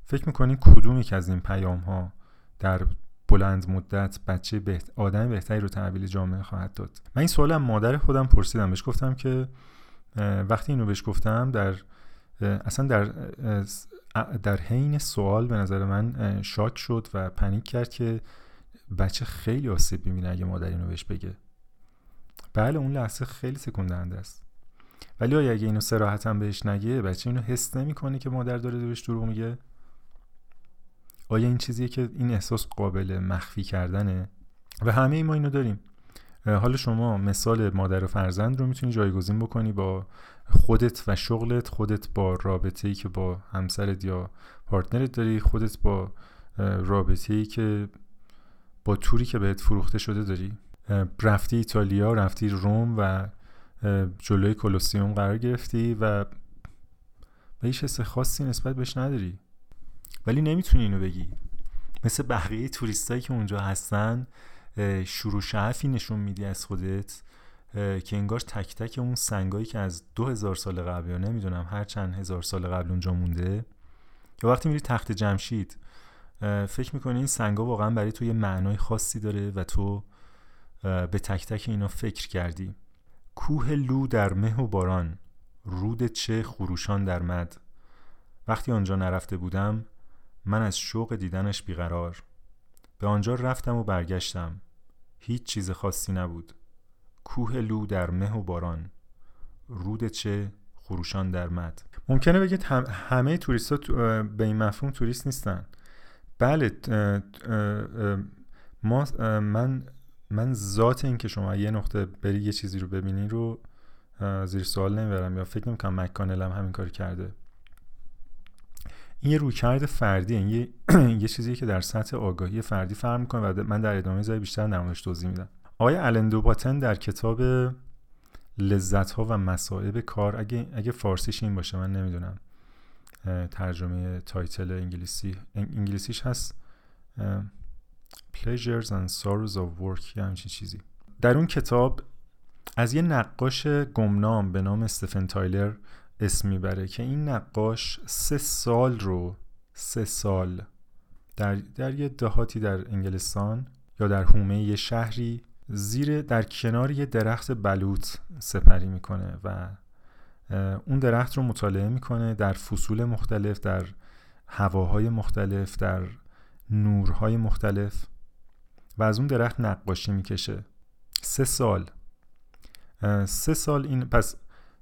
فکر می‌کنی کدوم که از این پیام ها در بلند مدت بچه بهت... آدم بهتری رو تحویل جامعه خواهد داد؟ من این سوالم مادر خودم پرسیدم. بهش گفتم که وقتی اینو بهش گفتم در اصلا در در حین سوال به نظر من شاک شد و پنیک کرد که بچه خیلی آسیب می‌بینه اگه مادر اینو بهش بگه. بله اون لحظه خیلی سکندنده است. ولی آیا اگه اینو سراحتا بهش نگه بچه اینو حس نمی‌کنه که مادر داره بهش دروغ میگه؟ آیا این چیزیه که این احساس قابل مخفی کردنه؟ و همه ما اینو داریم. حالا شما مثال مادر و فرزند رو می‌تونی جایگزین بکنی با خودت و شغلت خودت با رابطه ای که با همسرت یا پارتنرت داری خودت با رابطه ای که با توری که بهت فروخته شده داری؟ رفتی ایتالیا رفتی روم و جلوی کلوسیوم قرار گرفتی و به هیچ حس خاصی نسبت بهش نداری. ولی نمی‌تونی اینو بگی. مثل بقیه توریستایی که اونجا هستن شروع شعفی نشون میدی از خودت که انگار تک تک اون سنگایی که از دو هزار سال قبل یا نمی‌دونم هر چند هزار سال قبل اونجا مونده یا وقتی میری تخت جمشید فکر می‌کنی این سنگا واقعا برای تو یه معنای خاصی داره و تو به تک تک اینا فکر کردی؟ کوه لو در مه و باران رود چه خروشان در مد. وقتی آنجا نرفته بودم من از شوق دیدنش بیقرار. به آنجا رفتم و برگشتم. هیچ چیز خاصی نبود. کوه لو در مه و باران رود چه خروشان در مد. ممکنه بگید همه توریست ها به این مفهوم توریست نیستن. بله ما من من ذات این که شما یه نقطه بری یه چیزی رو ببینی رو زیر سوال نمی‌برم یا فکر نمی‌کنم مکانل هم همین کار کرده. این یه رویکرد فردی این یه, یه چیزی که در سطح آگاهی فردی فرق می‌کنه و من در ادامه زای بیشتر موردش توضیح میدم. آقای آلن دو باتن در کتاب لذت ها و مصائب کار اگه اگه فارسیش این باشه من نمی‌دونم. ترجمه title انگلیسی انگلیسیش هست. Pleasures and Sorrows of Work یا همچین چیزی. در اون کتاب از یه نقاش گمنام به نام استفن تایلر اسم می‌بره که این نقاش سه سال رو سه سال در, در یه دهاتی در انگلستان یا در حومه یه شهری زیر در کنار یه درخت بلوط سپری می‌کنه و اون درخت رو مطالعه می‌کنه در فصول مختلف در هواهای مختلف در نورهای مختلف و از اون درخت نقاشی می‌کشه. سه سال. سه سال این پس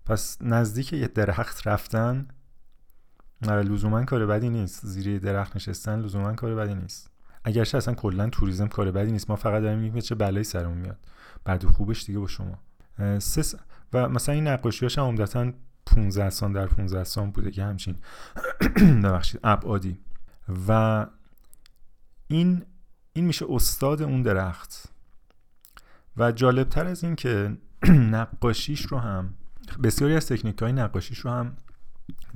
پس نزدیک یه درخت رفتن لزوما کار بدی نیست. زیر درخت نشستن لزوما کار بدی نیست. اگرچه اصلا کلا توریسم کار بدی نیست. ما فقط داریم میگیم چه بلایی سرمون میاد. بعد خوبش دیگه با شما. سس و مثلا این نقاشیاش هم عمدتا 15 سان در 15 سان بوده که همچین ببخشید ابعادی و این این میشه استاد اون درخت. و جالبتر از این که نقاشیش رو هم بسیاری از تکنیک های نقاشیش رو هم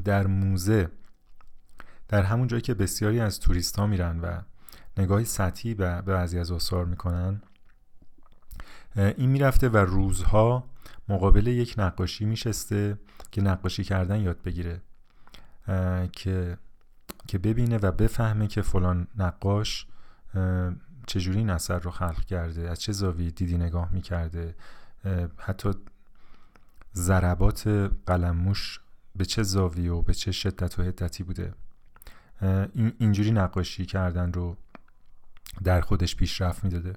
در موزه در همون جایی که بسیاری از توریست ها میرن و نگاهی سطحی به بعضی از آثار می‌کنن این می‌رفته و روزها مقابل یک نقاشی میشسته که نقاشی کردن یاد بگیره که که ببینه و بفهمه که فلان نقاش چجوری این اثر رو خلق کرده از چه زاویه دیدی نگاه می‌کرده حتی ضربات قلموش به چه زاویه و به چه شدت و حدتی بوده. اینجوری نقاشی کردن رو در خودش پیشرفت می‌داده.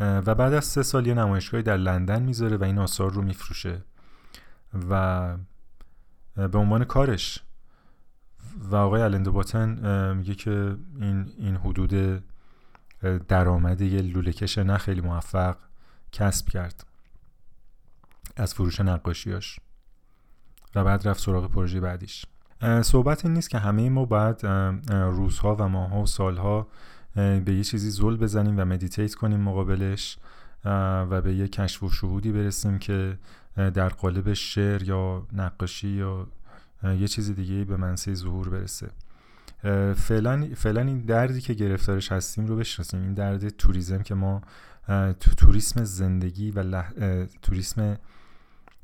و بعد از سه سال یه نمایشگاهی در لندن می‌ذاره و این آثار رو میفروشه و به عنوان کارش. و آقای الندو باتن میگه که این این حدود درآمد یه لولهکش نه خیلی موفق کسب کرد از فروش نقاشیاش و بعد رفت سراغ پروژه بعدیش. صحبت این نیست که همه ما بعد روزها و ماهها و سالها به یه چیزی زل بزنیم و مدیتیت کنیم مقابلش و به یه کشف و شهودی برسیم که در قالب شعر یا نقاشی یا یه چیز دیگه به منصه ظهور برسه. فعلا فعلا این دردی که گرفتارش هستیم رو بشناسیم. این درد توریسم که ما توریسم زندگی و لح... توریسم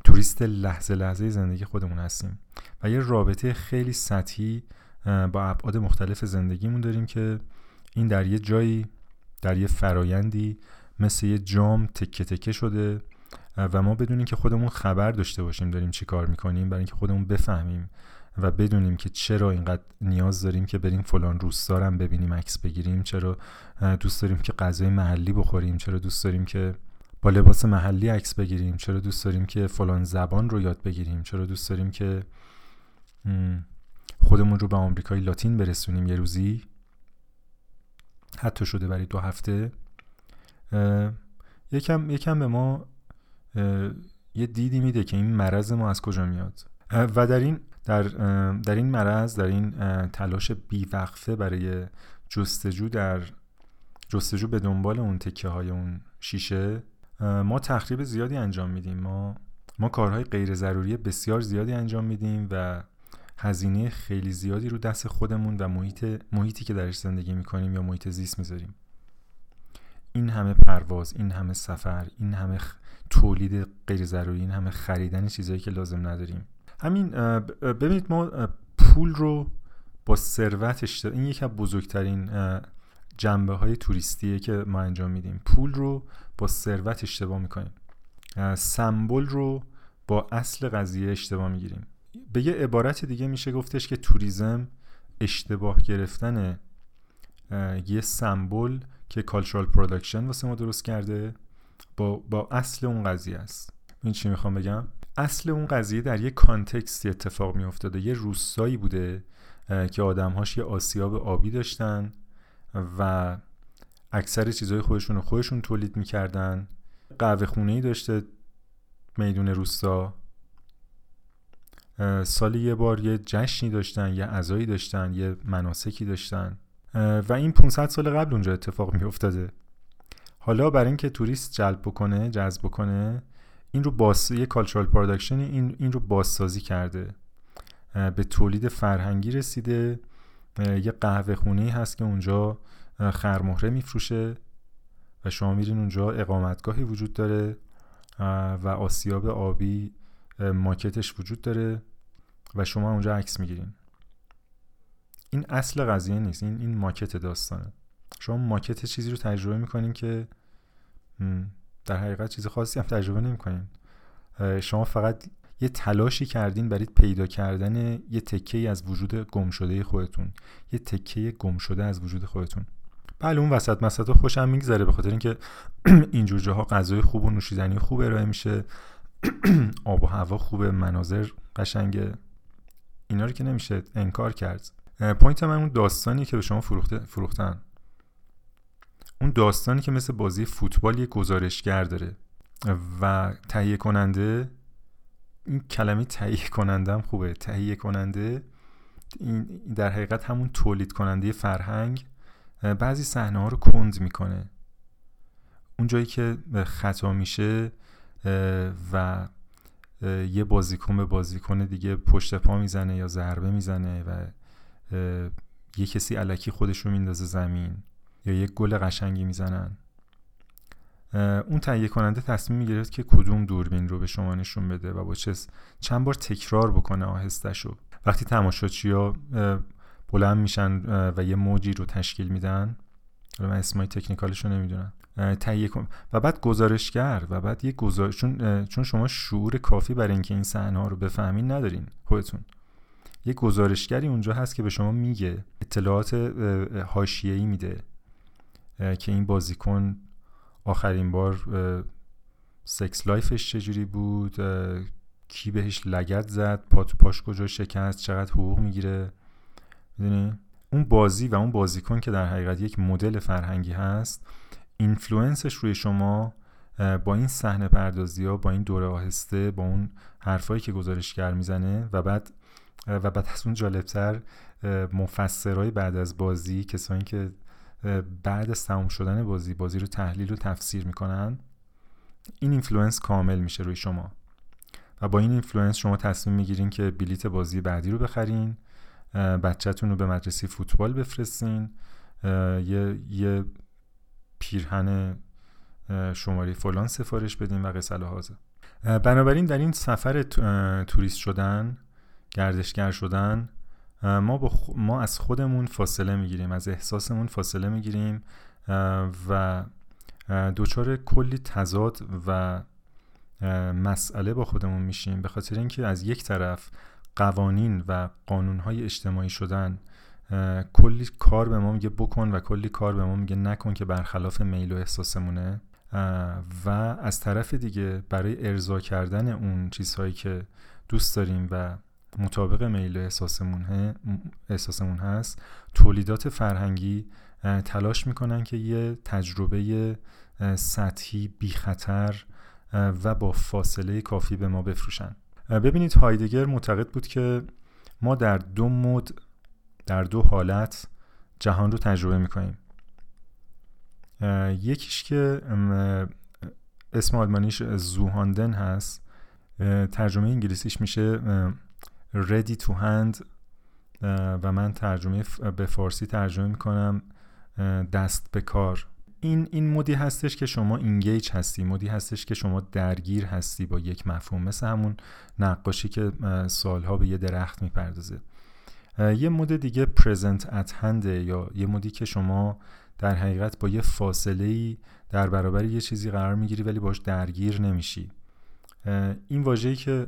توریست لحظه لحظه زندگی خودمون هستیم. و یه رابطه خیلی سطحی با ابعاد مختلف زندگیمون داریم که این در یه جایی در یه فرایندی مثل یه جام تکه تکه شده و ما بدونیم که خودمون خبر داشته باشیم داریم چی کار می‌کنیم برای اینکه خودمون بفهمیم و بدونیم که چرا اینقدر نیاز داریم که بریم فلان روستارم ببینیم عکس بگیریم چرا دوست داریم که غذای محلی بخوریم چرا دوست داریم که با لباس محلی عکس بگیریم چرا دوست داریم که فلان زبان رو یاد بگیریم چرا دوست داریم که خودمون رو به آمریکای لاتین برسونیم یه روزی. حتی شده برای دو هفته. یکم یکم به ما یه دیدی میده که این مرض ما از کجا میاد. و در این در, در این مرض در این تلاش بیوقفه برای جستجو در جستجو به دنبال اون تکه های اون شیشه ما تخریب زیادی انجام میدیم. ما ما کارهای غیر ضروری بسیار زیادی انجام میدیم و هزینه خیلی زیادی رو دست خودمون و محیط محیطی که درش زندگی می‌کنیم یا محیط زیست می‌ذاریم. این همه پرواز این همه سفر این همه تولید غیر ضروری این همه خریدن چیزهایی که لازم نداریم. همین ببینید ما پول رو با ثروت این یکی از بزرگترین جنبه های توریستیه که ما انجام میدیم. پول رو با ثروت اشتباه می‌کنیم. سمبل رو با اصل قضیه اشتباه می‌گیریم. به یه عبارت دیگه میشه گفتش که توریزم اشتباه گرفتن یه سمبل که cultural production واسه ما درست کرده با, با اصل اون قضیه است. این چی می‌خوام بگم؟ اصل اون قضیه در یه context ی اتفاق میافتاده. یه روستایی بوده که آدمهاش یه آسیاب آبی داشتن و اکثر چیزهای خودشون رو خودشون تولید می‌کردن. قهوه خونه ای داشته میدون روستا. سالی یه بار یه جشنی داشتن یه عزایی داشتن یه مناسکی داشتن. و این 500 سال قبل اونجا اتفاق می افتاده حالا برای اینکه توریست جلب بکنه جذب بکنه این رو باس یه cultural production این این رو بازسازی کرده. به تولید فرهنگی رسیده. یه قهوه خونه هست که اونجا خرمهره میفروشه و شما میرین اونجا اقامتگاهی وجود داره و آسیاب آبی ماکتش وجود داره. و شما اونجا عکس می‌گیرین. این اصل قضیه نیست. این این ماکت داستانه. شما ماکت چیزی رو تجربه می‌کنین که در حقیقت چیز خاصی هم تجربه نمی‌کنین. شما فقط یه تلاشی کردین برای پیدا کردن یه تکه از وجود گم شده خودتون. یه تکه گم شده از وجود خودتون. بله اون وسط مسطا خوشم میگذره به خاطر اینکه اینجور جاها غذای خوب و نوشیدنی خوب ارائه میشه. آب و هوا خوبه مناظر قشنگه. اینا رو که نمیشه انکار کرد. پوینت من اون داستانی که به شما فروخته فروختن. اون داستانی که مثل بازی فوتبال یه گزارشگر داره و تهیه کننده این کلمه تهیه کننده هم خوبه. تهیه کننده این در حقیقت همون تولید کننده فرهنگ بعضی صحنه ها رو کند می‌کنه. اون جایی که خطا میشه و یه بازیکن به بازیکن دیگه پشت پا می‌زنه یا ضربه می‌زنه و یه کسی علکی خودش رو میندازه زمین یا یک گل قشنگی می‌زنن. اون تهیه کننده تصمیم می‌گرفت که کدوم دوربین رو به شما نشون بده و با چه چند بار تکرار بکنه آهستش رو وقتی تماشاچی ها بلند میشن و یه موجی رو تشکیل میدن من اسمای تکنیکالش رو نمی‌دونم. تهیه کن. و بعد گزارشگر و بعد یه گزارش چون چون شما شعور کافی برای اینکه این صحنه ها رو بفهمین ندارین خودتون. یه گزارشگری اونجا هست که به شما میگه اطلاعات حاشیه‌ای میده که این بازیکن آخرین بار سکس لایفش چجوری بود کی بهش لگت زد پاتو پاش کجا شکست چقدر حقوق می‌گیره. می‌دونی؟ اون بازی و اون بازیکن که در حقیقت یک مدل فرهنگی هست influence ش روی شما با این صحنه پردازی ها با این دور آهسته با اون حرفایی که گزارشگر می‌زنه و بعد و بعد از اون جالبتر مفسرهای بعد از بازی کسانی که بعد از تموم شدن بازی بازی رو تحلیل و تفسیر می‌کنن این influence کامل میشه روی شما. و با این influence شما تصمیم می‌گیرین که بلیت بازی بعدی رو بخرین بچه‌تون رو به مدرسه فوتبال بفرستین یه, یه پیرهن شماره فلان سفارش بدین و قصه هازه بنابراین در این سفر توریست شدن گردشگر شدن ما, با ما از خودمون فاصله می‌گیریم از احساسمون فاصله می‌گیریم و دوچار کلی تضاد و مسئله با خودمون میشیم. به خاطر اینکه از یک طرف قوانین و قانونهای اجتماعی شدن کلی کار به ما میگه بکن و کلی کار به ما میگه نکن که برخلاف میل و احساسمونه. و از طرف دیگه برای ارضا کردن اون چیزهایی که دوست داریم و مطابق میل و احساسمون, احساسمون هست تولیدات فرهنگی تلاش می‌کنن که یه تجربه سطحی بی خطر و با فاصله کافی به ما بفروشن. ببینید هایدگر معتقد بود که ما در دو مد در دو حالت جهان رو تجربه می‌کنیم. یکیش که اسم آلمانیش زوهاندن هست. ترجمه انگلیسیش میشه ready to hand. و من ترجمه به فارسی ترجمه می‌کنم دست به کار. این این مودی هستش که شما اینگیج هستی مودی هستش که شما درگیر هستی با یک مفهوم. مثل همون نقاشی که سالها به یه درخت می‌پردازه. یه مود دیگه پرزنت ات هنده یا یه مودی که شما در حقیقت با یه فاصله ای در برابر یه چیزی قرار می‌گیری ولی باش درگیر نمیشی. این واژه‌ای که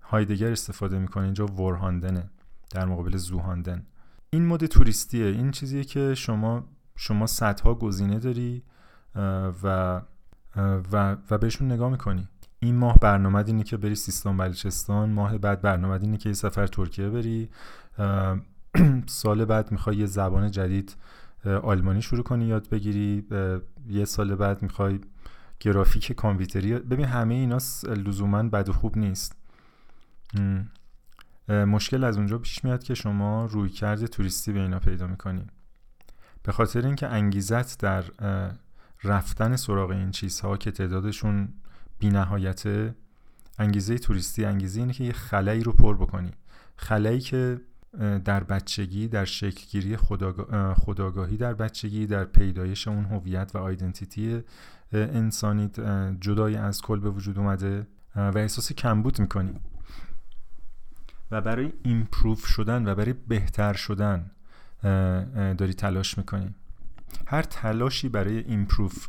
هایدگر استفاده می‌کنه اینجا ورهاندنه در مقابل زوهاندن این مود توریستیه. این چیزیه که شما شما صدها گزینه داری و و و بهشون نگاه می‌کنی. این ماه برنامه اینه که بری سیستان بلوچستان ماه بعد برنامه اینه که یه سفر ترکیه بری. سال بعد می‌خوای یه زبان جدید آلمانی شروع کنی یاد بگیری. یه سال بعد می‌خوای گرافیک کامپیوتری. ببین همه اینا لزوما بد و خوب نیست. مشکل از اونجا پیش میاد که شما روی کرد توریستی به اینا پیدا می‌کنی. به خاطر اینکه انگیزت در رفتن سراغ این چیزها که تعدادشون بینهایته انگیزه توریستی. انگیزه اینه که یه خلایی رو پر بکنی. خلایی که در بچگی در شکلگیری خداگاهی در بچگی در پیدایش اون هویت و آیدنتیتی انسانی جدای از کل به وجود اومده و احساس کمبود می‌کنی. و برای ایمپروف شدن و برای بهتر شدن داری تلاش می‌کنی. هر تلاشی برای ایمپروف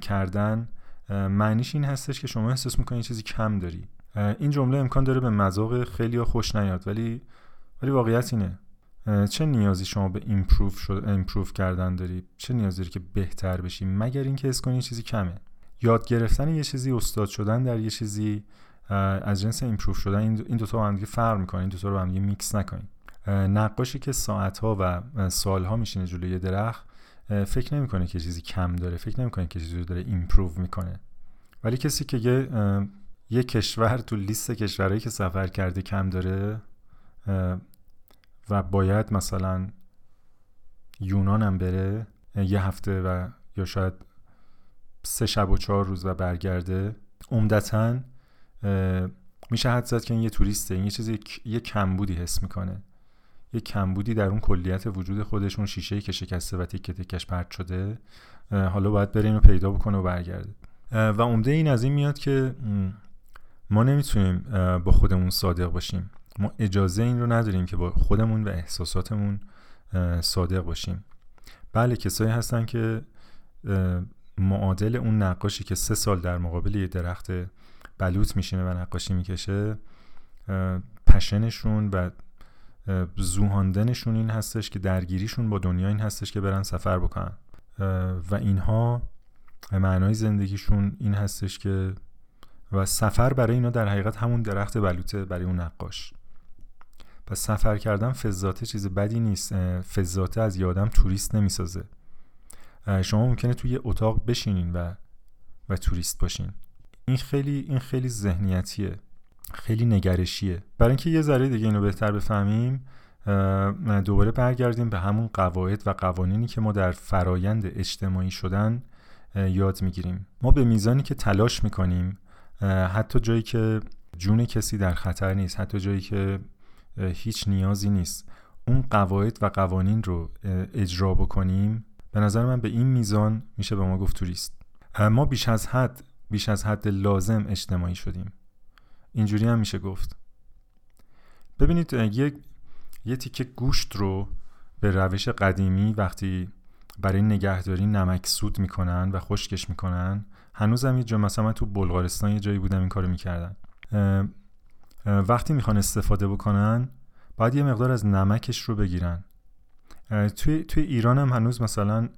کردن معنیش این هستش که شما احساس می‌کنی چیزی کم داری. این جمله امکان داره به مذاق خیلی خوش نیاد ولی ولی واقعیت اینه. چه نیازی شما به improve شد improve کردن داری؟ چه نیازی داری که بهتر بشی مگر اینکه حس کنی چیزی کمه؟ یاد گرفتن یه چیزی استاد شدن در یه چیزی از جنس improve شدن این دو تا با هم دیگه فرق می‌کنه این دو تا رو با هم میکس نکنین. نقاشی که ساعتها و سالها میشینه جلوی درخت فکر نمی‌کنه که چیزی کم داره فکر نمی‌کنه که چیزی داره improve می‌کنه. ولی کسی که یه یه کشور تو لیست کشورهایی که سفر کرده کم داره و باید مثلا یونان هم بره یه هفته و یا شاید سه شب و چهار روز و برگرده عمدتا میشه حد زد که این یه توریسته این یه چیزی یه کمبودی حس می‌کنه. یه کمبودی در اون کلیت وجود خودشون شیشه که شکسته و تیکه تکش پرت شده حالا باید بره اینو پیدا بکنه و برگرده. و عمده این از این میاد که ما نمی‌تونیم با خودمون صادق باشیم. ما اجازه این رو نداریم که با خودمون و احساساتمون صادق باشیم. بله کسایی هستن که معادل اون نقاشی که سه سال در مقابل یه درخت بلوط میشینه و نقاشی می‌کشه پشنشون و زوهاندنشون این هستش که درگیریشون با دنیا این هستش که برن سفر بکنن. و اینها معنای زندگیشون این هستش که و سفر برای اینا در حقیقت همون درخت بلوطه برای اون نقاش. و سفر کردن فضاته چیز بدی نیست. فضاته از یادم توریست نمی‌سازه. شما ممکنه توی اتاق بشینین و و توریست باشین. این خیلی این خیلی ذهنیتیه. خیلی نگرشیه. برای اینکه یه ذره دیگه اینو بهتر بفهمیم دوباره برگردیم به همون قواعد و قوانینی که ما در فرایند اجتماعی شدن یاد می‌گیریم. ما به میزانی که تلاش می‌کنیم حتی جایی که جون کسی در خطر نیست حتی جایی که هیچ نیازی نیست اون قواعد و قوانین رو اجرا بکنیم به نظر من به این میزان میشه به ما گفت توریست. ما بیش از حد بیش از حد لازم اجتماعی شدیم. اینجوری هم میشه گفت. ببینید یه یه تیکه گوشت رو به روش قدیمی وقتی برای نگهداری نمک سود می‌کنن و خشکش می‌کنن هنوز هم یه جا مثلا من تو بلغارستان یه جایی بودم این کارو می‌کردن. وقتی می‌خوان استفاده بکنن باید یه مقدار از نمکش رو بگیرن. توی, توی ایران هم هنوز مثلا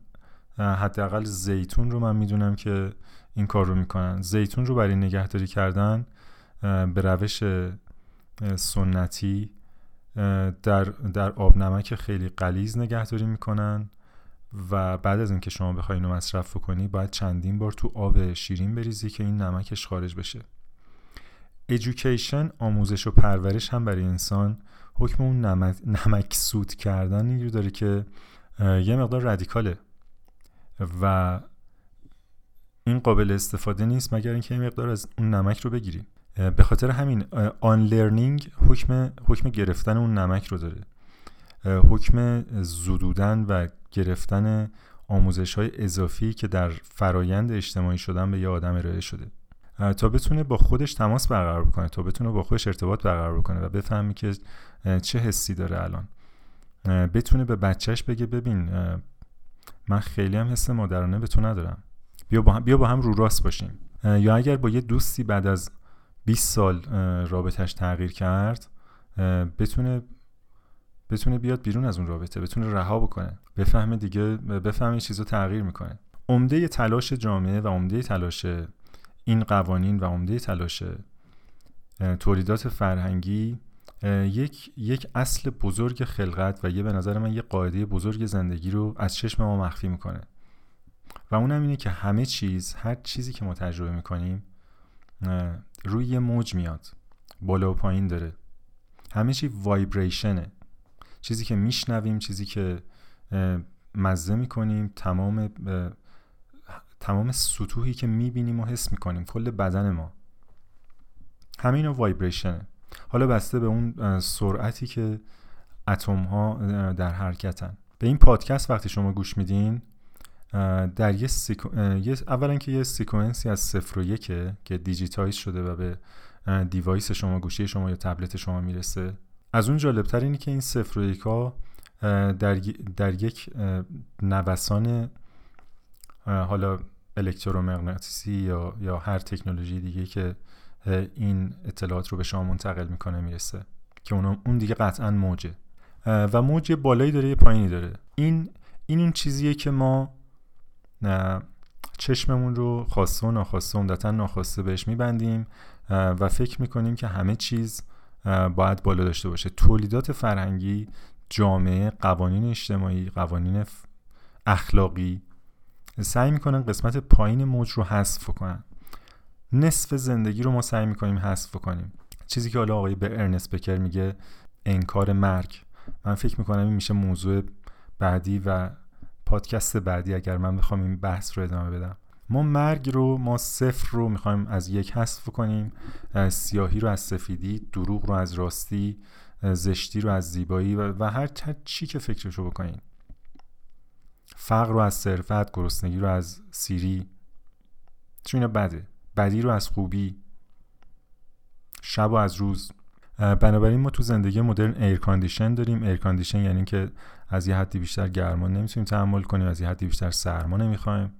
حداقل زیتون رو من می‌دونم که این کار رو می‌کنن. زیتون رو برای نگهداری کردن به روش سنتی در, در آب نمک خیلی قلیز نگهداری می‌کنن و بعد از اینکه شما بخوای اینو مصرف کنی باید چندین بار تو آب شیرین بریزی که این نمکش خارج بشه. ایژوکیشن آموزش و پرورش هم برای انسان حکم اون نمک, نمک سود کردن رو داره که یه مقدار رادیکاله و این قابل استفاده نیست مگر اینکه یه مقدار از اون نمک رو بگیری. به خاطر همین آن لرنینگ حکم حکم گرفتن اون نمک رو داره. حکم زدودن و گرفتن آموزش های اضافی که در فرایند اجتماعی شدن به یه آدم ارائه شده. تا بتونه با خودش تماس برقرار بکنه تا بتونه با خودش ارتباط برقرار بکنه و بفهمی که چه حسی داره الان. بتونه به بچهش بگه ببین من خیلی هم حس مادرانه به تو ندارم. بیا با هم, بیا با هم رو راست باشیم. یا اگر با یه دوستی بعد از 20 سال رابطش تغییر کرد بتونه بتونه بیاد بیرون از اون رابطه بتونه رها بکنه بفهمه دیگه بفهمه چیزو تغییر می‌کنه. عمده تلاش جامعه و عمده تلاش این قوانین و عمده تلاش تولیدات فرهنگی یک یک اصل بزرگ خلقت و یه به نظر من یه قاعده بزرگ زندگی رو از چشم ما مخفی می‌کنه. و اونم اینه که همه چیز هر چیزی که ما تجربه می‌کنیم روی یه موج میاد. بالا و پایین داره. همه چی وایبریشنه چیزی که میشنویم چیزی که مزه می‌کنیم تمام تمام سطوحی که می‌بینیم و حس می‌کنیم کل بدن ما. همه اینا vibration ه حالا بسته به اون سرعتی که اتم ها در حرکتن. به این پادکست وقتی شما گوش میدین در یه, seque... اولا که یه sequence ی از صفر و یکه که digitize شده و به device شما گوشی شما یا تبلت شما می‌رسه. از اون جالبتر اینه که این صفر و یک ها در, در یک نوسان حالا الکترومغناطیسی یا یا هر تکنولوژی دیگه که این اطلاعات رو به شما منتقل می‌کنه می‌رسه که اون دیگه قطعا موجه. و موج بالایی داره یه پایینی داره. این این اون چیزیه که ما چشممون رو خواسته و ناخواسته عمدتا ناخواسته بهش میبندیم و فکر می‌کنیم که همه چیز باید بالا داشته باشه. تولیدات فرهنگی جامعه قوانین اجتماعی قوانین اخلاقی سعی می‌کنن قسمت پایین موج رو حذف کنن. نصف زندگی رو ما سعی می‌کنیم حذف کنیم. چیزی که حالا آقای به ارنست بکر میگه انکار مرگ. من فکر می‌کنم این میشه موضوع بعدی و پادکست بعدی اگر من بخوام این بحث رو ادامه بدم. ما مرگ رو ما صفر رو می‌خوایم از یک حذف کنیم سیاهی رو از سفیدی دروغ رو از راستی زشتی رو از زیبایی و, هر چی که فکرش رو بکنین. فقر رو از ثروت گرسنگی رو از سیری. چون اینا بده. بدی رو از خوبی. شب و از روز. بنابراین ما تو زندگی مدرن air condition داریم. air condition یعنی که از یه حدی بیشتر گرما نمی‌تونیم تحمل کنیم از یه حدی بیشتر سرما نمی‌خوایم.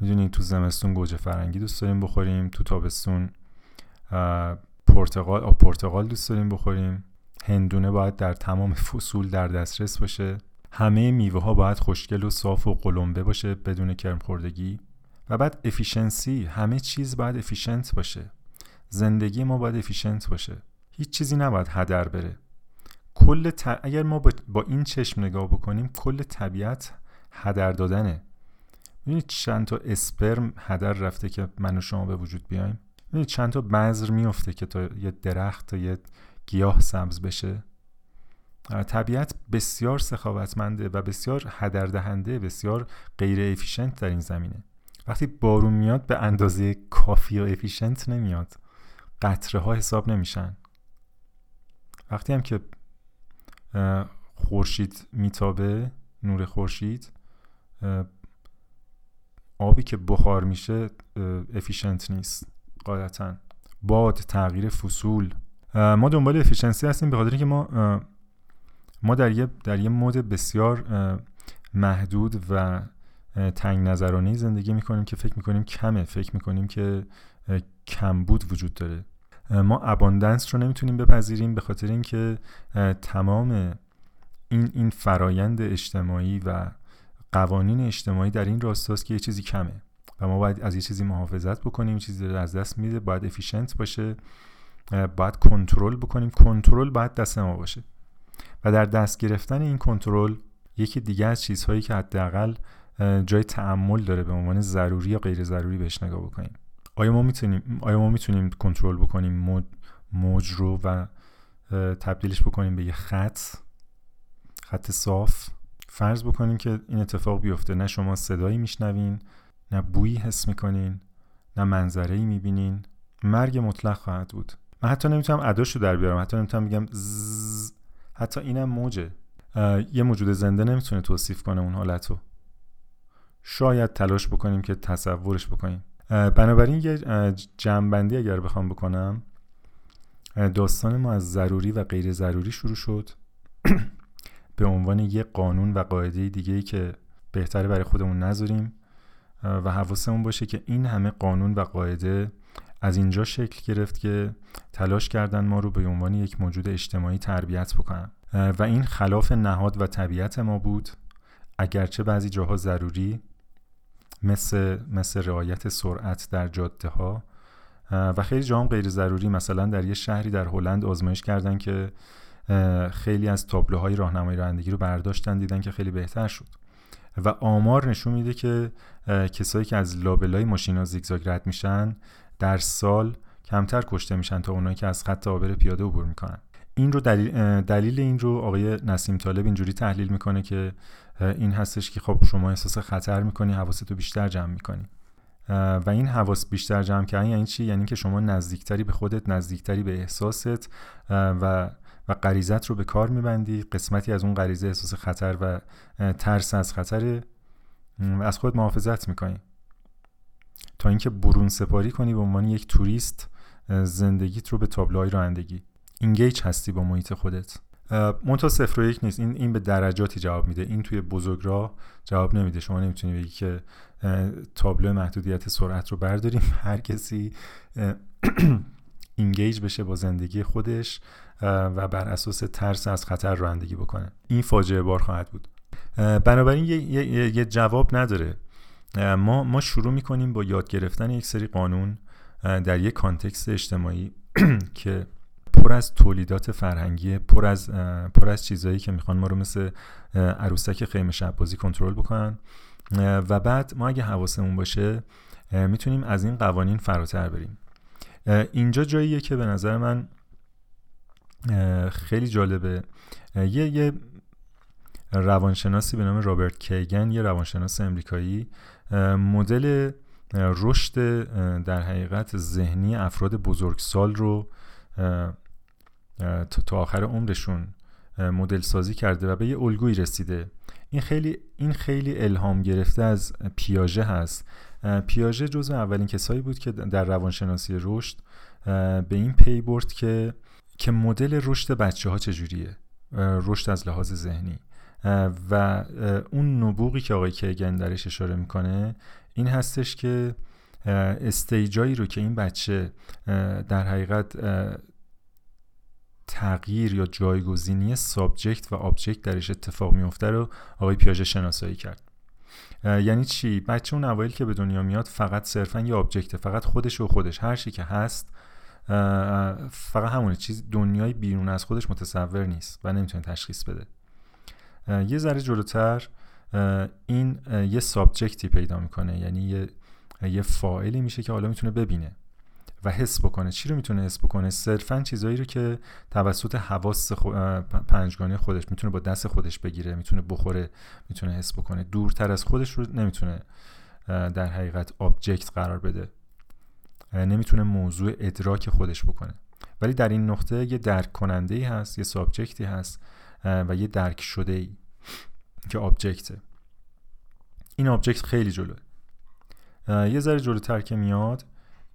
می‌دونید تو زمستون گوجه فرنگی دوست داریم بخوریم تو تابستون پرتقال پرتقال دوست داریم بخوریم. هندونه باید در تمام فصول در دسترس باشه. همه میوه ها باید خوشگل و صاف و قلمبه باشه بدون کرم خوردگی. و بعد efficiency همه چیز باید efficient باشه. زندگی ما باید efficient باشه. هیچ چیزی نباید هدر بره. کل اگر ما با... این چشم نگاه بکنیم کل طبیعت هدر دادنه. می‌دونید چند تا اسپرم هدر رفته که من و شما به وجود بیایم می‌دونید چند تا بذر میفته که تا یه درخت تا یه گیاه سبز بشه؟ طبیعت بسیار سخاوتمنده و بسیار هدر دهنده بسیار غیر efficient در این زمینه. وقتی بارون میاد به اندازه کافی و efficient نمیاد. قطره ها حساب نمیشن. وقتی هم که خورشید میتابه نور خورشید. آبی که بخار میشه efficient نیست قاعدتا. باد تغییر فصول. ما دنبال efficiency هستیم به خاطر اینکه ما ما در یه در یه mode بسیار محدود و تنگ نظرانه زندگی می‌کنیم که فکر می‌کنیم کمه. فکر می‌کنیم که کمبود وجود داره. ما abundance رو نمی‌تونیم بپذیریم به خاطر اینکه تمام این این فرایند اجتماعی و قوانین اجتماعی در این راستاست که یه چیزی کمه و ما باید از یه چیزی محافظت بکنیم چیزی رو از دست میده باید افیشنت باشه باید کنترل بکنیم. کنترل باید دست ما باشه. و در دست گرفتن این کنترل یکی دیگه از چیزهایی که حداقل جای تعمل داره به عنوان ضروری یا غیر ضروری بهش نگاه بکنیم. آیا ما می‌تونیم آیا ما می‌تونیم کنترل بکنیم موج رو و تبدیلش بکنیم به یه خط؟ خط صاف. فرض بکنیم که این اتفاق بیفته. نه شما صدایی میشنوین نه بویی حس می‌کنین نه منظره ای می‌بینین. مرگ مطلق خواهد بود. من حتی نمی‌تونم اداشو در بیارم. حتی نمی‌تونم بگم زز حتی اینم موجه. یه موجود زنده نمی‌تونه توصیف کنه اون حالتو. شاید تلاش بکنیم که تصورش بکنیم. بنابراین یه جمعبندی اگر بخوام بکنم داستان ما از ضروری و غیر ضروری شروع شد. به عنوان یه قانون و قاعده دیگه ای که بهتره برای خودمون نذاریم و حواسمون باشه که این همه قانون و قاعده از اینجا شکل گرفت که تلاش کردن ما رو به عنوان یک موجود اجتماعی تربیت بکنن. و این خلاف نهاد و طبیعت ما بود. اگرچه بعضی جاها ضروری مثل, مثل رعایت سرعت در جاده ها و خیلی جاها غیر ضروری مثلا در یه شهری در هلند آزمایش کردن که خیلی از تابلوهای راهنمایی رانندگی رو برداشتن دیدن که خیلی بهتر شد. و آمار نشون میده که کسایی که از لابلای ماشینا زیگزاگ رد میشن در سال کمتر کشته میشن تا اونایی که از خط آبر پیاده عبور می‌کنن. این رو دلیل, دلیل این رو آقای نسیم طالب اینجوری تحلیل می‌کنه که این هستش که خب شما احساس خطر می‌کنی حواستو بیشتر جمع می‌کنی. و این حواس بیشتر جمع کردن یعنی چی؟ یعنی که شما نزدیکتری به خودت نزدیکتری به احساست و و غریزت رو به کار میبندی. قسمتی از اون غریزه احساس خطر و ترس از خطر از خود محافظت می‌کنی. تا اینکه برون سپاری کنی به عنوان یک توریست زندگیت رو به تابلوهای رانندگی. اینگیج هستی با محیط خودت. منتها صفر و یک نیست. این این به درجاتی جواب میده. این توی بزرگراه جواب نمیده. شما نمی‌تونی بگی که تابلو محدودیت سرعت رو برداریم. هر کسی engage بشه با زندگی خودش و بر اساس ترس از خطر رانندگی بکنه. این فاجعه بار خواهد بود. بنابراین یه،, یه جواب نداره. ما ما شروع می‌کنیم با یاد گرفتن یک سری قانون در یک context اجتماعی که پر از تولیدات فرهنگی پر از پر از چیزایی که می‌خوان ما رو مثل عروسک خیمه شب بازی کنترل بکنن. و بعد ما اگه حواسمون باشه می‌تونیم از این قوانین فراتر بریم. اینجا جاییه که به نظر من خیلی جالبه. یه یه روانشناسی به نام رابرت کیگن یه روانشناس امریکایی مدل رشد در حقیقت ذهنی افراد بزرگسال رو تا آخر عمرشون مدل سازی کرده و به یه الگویی رسیده. این خیلی این خیلی الهام گرفته از پیاژه هست. پیاژه جزو اولین کسایی بود که در روانشناسی رشد به این پی برد که که مدل رشد بچه ها چجوریه رشد از لحاظ ذهنی. و اون نبوغی که آقای کیگن درش اشاره می‌کنه این هستش که استیجایی رو که این بچه در حقیقت تغییر یا جایگزینی subject و object درش اتفاق میفته رو آقای پیاژه شناسایی کرد. یعنی چی؟ بچه اون اوایل که به دنیا میاد فقط صرفا یه object ه فقط خودش و خودش. هر چی که هست فقط همونه چیز. دنیای بیرون از خودش متصور نیست و نمی‌تونه تشخیص بده. یه ذره جلوتر این یه subject ی پیدا می‌کنه. یعنی یه یه فاعلی میشه که حالا می‌تونه ببینه. و حس بکنه. چی رو می‌تونه حس بکنه؟ صرفا چیزایی رو که توسط حواس خو... پنجگانه خودش می‌تونه با دست خودش بگیره می‌تونه بخوره می‌تونه حس بکنه. دورتر از خودش رو نمی‌تونه در حقیقت object قرار بده. نمی‌تونه موضوع ادراک خودش بکنه. ولی در این نقطه یه درک کننده ای هست یه subject ی هست و یه درک شده ای که object ه این object خیلی جلوه. یه ذره جلوتر که میاد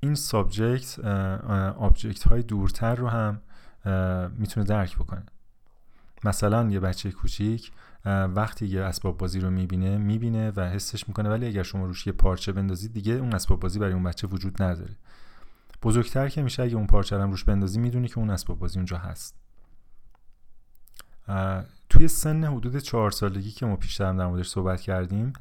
این subject object های دورتر رو هم می‌تونه درک بکنه. مثلا یه بچه کوچیک وقتی یه اسباب بازی رو می‌بینه می‌بینه و حسش می‌کنه ولی اگر شما روش یه پارچه بندازید دیگه اون اسباب بازی برای اون بچه وجود نداره. بزرگتر که میشه اگه اون پارچه رو روش بندازی می‌دونی که اون اسباب بازی اونجا هست. توی سن حدود چهار سالگی که ما پیشتر در موردش صحبت کردیم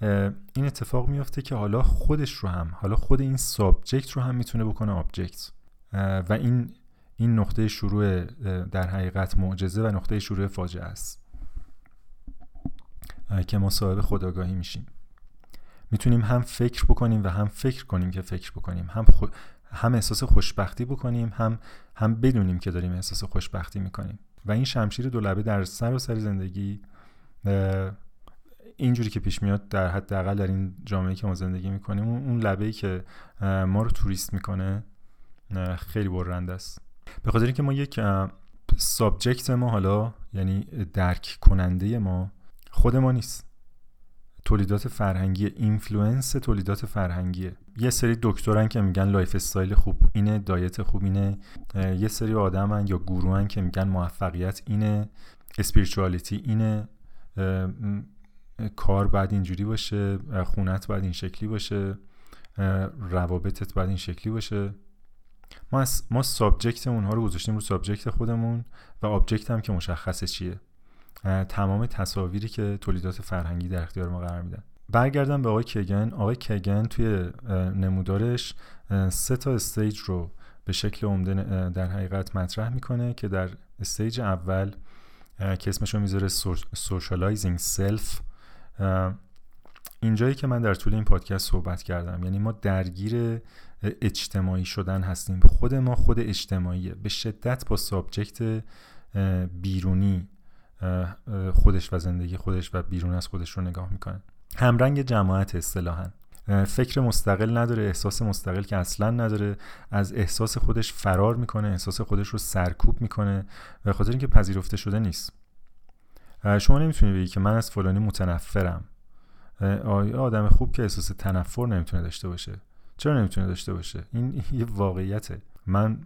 این اتفاق میافته که حالا خودش رو هم حالا خود این subject رو هم می‌تونه بکنه object و این این نقطه شروع در حقیقت معجزه و نقطه شروع فاجعه است. که ما صاحب خودآگاهی میشیم. می‌تونیم هم فکر بکنیم و هم فکر کنیم که فکر بکنیم. هم هم احساس خوشبختی بکنیم هم هم بدونیم که داریم احساس خوشبختی می‌کنیم. و این شمشیر دو لبه در سراسر زندگی اینجوری که پیش میاد در حداقل در این جامعه که ما زندگی می‌کنیم اون لبه ای که ما رو torture می‌کنه خیلی برنده است. به خاطر اینکه ما یک subject ما حالا یعنی درک کننده ما خود ما نیست. تولیدات فرهنگی influence تولیدات فرهنگیه یه سری دکترن که میگن lifestyle خوب اینه diet خوب اینه. یه سری آدمن یا گروهن که میگن موفقیت اینه. spirituality اینه. کارت باید اینجوری باشه خونت باید این شکلی باشه روابطت باید این شکلی باشه. ما ما subject اونها رو گذاشتیم رو subject خودمون و object هم که مشخصه چیه. تمام تصاویری که تولیدات فرهنگی در اختیار ما قرار میدن. برگردم به آقای کگن آقای کگن توی نمودارش سه تا stage رو به شکل عمده در حقیقت مطرح می‌کنه که در stage اول که اسمش رو می‌ذاره socializing self اینجایی که من در طول این پادکست صحبت کردم یعنی ما درگیر اجتماعی شدن هستیم. خود ما خود اجتماعیه. به شدت با subject بیرونی خودش و زندگی خودش و بیرون از خودش رو نگاه می‌کنه. همرنگ جماعت اصطلاحا. فکر مستقل نداره احساس مستقل که اصلا نداره. از احساس خودش فرار می‌کنه احساس خودش رو سرکوب می‌کنه. و خاطر اینکه پذیرفته شده نیست. شما نمی‌تونی بگی که من از فلانی متنفرم. آیا آدم خوب که احساس تنفر نمی‌تونه داشته باشه. چرا نمی‌تونه داشته باشه؟ این یه واقعیته. من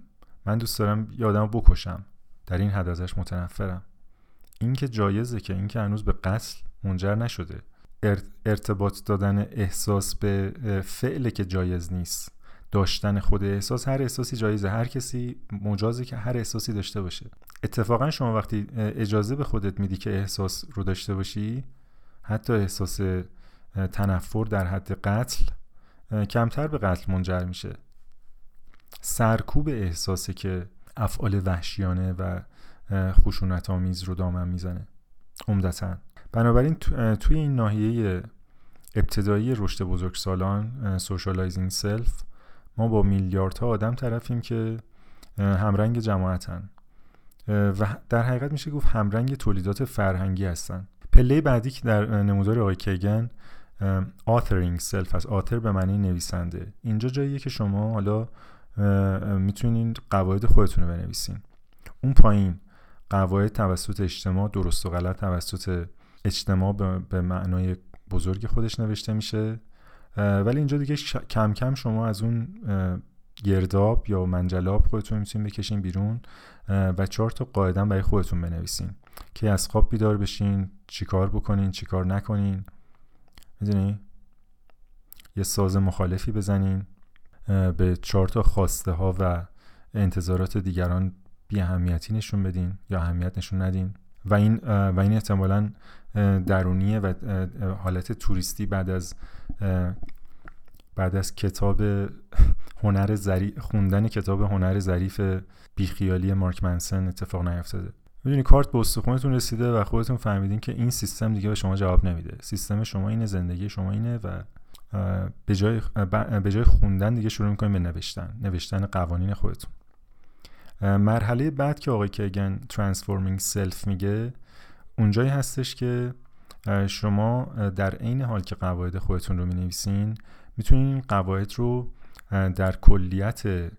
من دوست دارم یه آدم بکشم. در این حد ازش متنفرم. این که جایزه که این که هنوز به قتل منجر نشده. ارتباط دادن احساس به فعل که جایز نیست. داشتن خود احساس هر احساسی جایزه هر کسی مجازه که هر احساسی داشته باشه. اتفاقا شما وقتی اجازه به خودت میدی که احساس رو داشته باشی حتی احساس تنفر در حد قتل کمتر به قتل منجر میشه. سرکوب احساسه که افعال وحشیانه و خشونت آمیز رو دامن می‌زنه. عمدتا. بنابراین توی این ناحیه ابتدایی رشد بزرگسالان socializing self ما با میلیاردها آدم طرفیم که همرنگ جماعتن. و در حقیقت میشه گفت همرنگ تولیدات فرهنگی هستن. پله بعدی که در نمودار آقای کیگن authoring self از author به معنی نویسنده. اینجا جاییه که شما حالا می‌تونین قواعد خودتون رو بنویسین. اون پایین قواعد توسط اجتماع درست و غلط توسط اجتماع به معنای بزرگ خودش نوشته میشه. ولی اینجا دیگه کم کم شما از اون گرداب یا منجلاب خودتون می‌تونین بکشین بیرون و چهار تا قاعده برای خودتون بنویسین. که از خواب بیدار بشین چیکار بکنین چیکار نکنین. می‌دونی؟ یه ساز مخالفی بزنین به چهار تا خواسته ها و انتظارات دیگران بی اهمیتی نشون بدین یا اهمیت نشون ندین. و این و این احتمالا درونیه و حالت توریستی بعد از بعد از کتاب هنر ظریف خوندن کتاب هنر ظریف بیخیالی مارک منسن اتفاق نیفتاده. می‌دونی کارت به استخونتون رسیده و خودتون فهمیدین که این سیستم دیگه به شما جواب نمیده. سیستم شما اینه زندگی شما اینه و به جای, به جای خوندن دیگه شروع می‌کنیم به نوشتن نوشتن قوانین خودتون. مرحله بعد که آقای کیگن transforming self میگه اونجایی هستش که شما در عین حال که قواعد خودتون رو می‌نویسین می‌تونین این قواعد رو در کلیت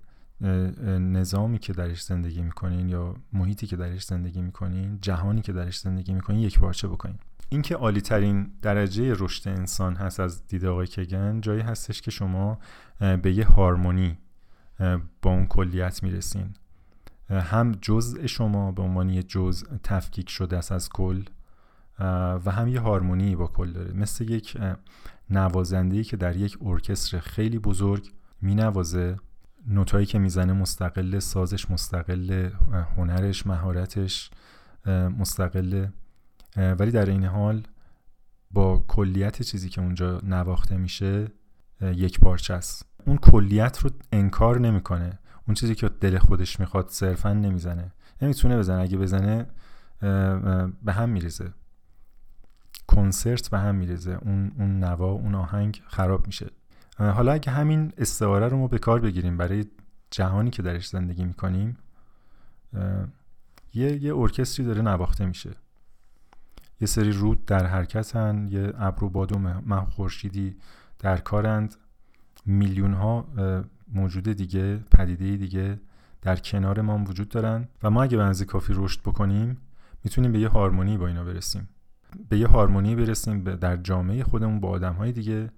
نظامی که درش زندگی می‌کنین یا محیطی که درش زندگی می‌کنین جهانی که درش زندگی می‌کنین یک پارچه بکنین. اینکه عالی ترین درجه رشد انسان هست از دید آقای کگن جایی هستش که شما به یه هارمونی با اون کلیت می‌رسین. هم جزء شما به عنوان یه جزء تفکیک شده است از کل و هم یه هارمونی با کل داره. مثل یک نوازنده که در یک ارکستر خیلی بزرگ مینوازه. نوتایی که می‌زنه مستقل سازش مستقل هنرش مهارتش مستقل. ولی در این حال با کلیت چیزی که اونجا نواخته میشه یک پارچه است. اون کلیت رو انکار نمی‌کنه. اون چیزی که دل خودش می‌خواد صرفا نمی‌زنه. نمی‌تونه بزنه. اگه بزنه به هم میریزه. کنسرت به هم میریزه. اون اون نوا اون آهنگ خراب میشه. حالا اگه همین استعاره رو ما به کار بگیریم برای جهانی که درش زندگی می‌کنیم یه یه ارکستری داره نواخته میشه. یه سری رود در حرکتن یه ابر و باد و مه خورشیدی در کارند. میلیون ها موجود دیگه پدیده دیگه در کنار ما وجود دارن. و ما اگه به کافی رشد بکنیم می‌تونیم به یه هارمونی با اینا برسیم. به یه هارمونی برسیم در جامعه خودمون با آدم های دیگه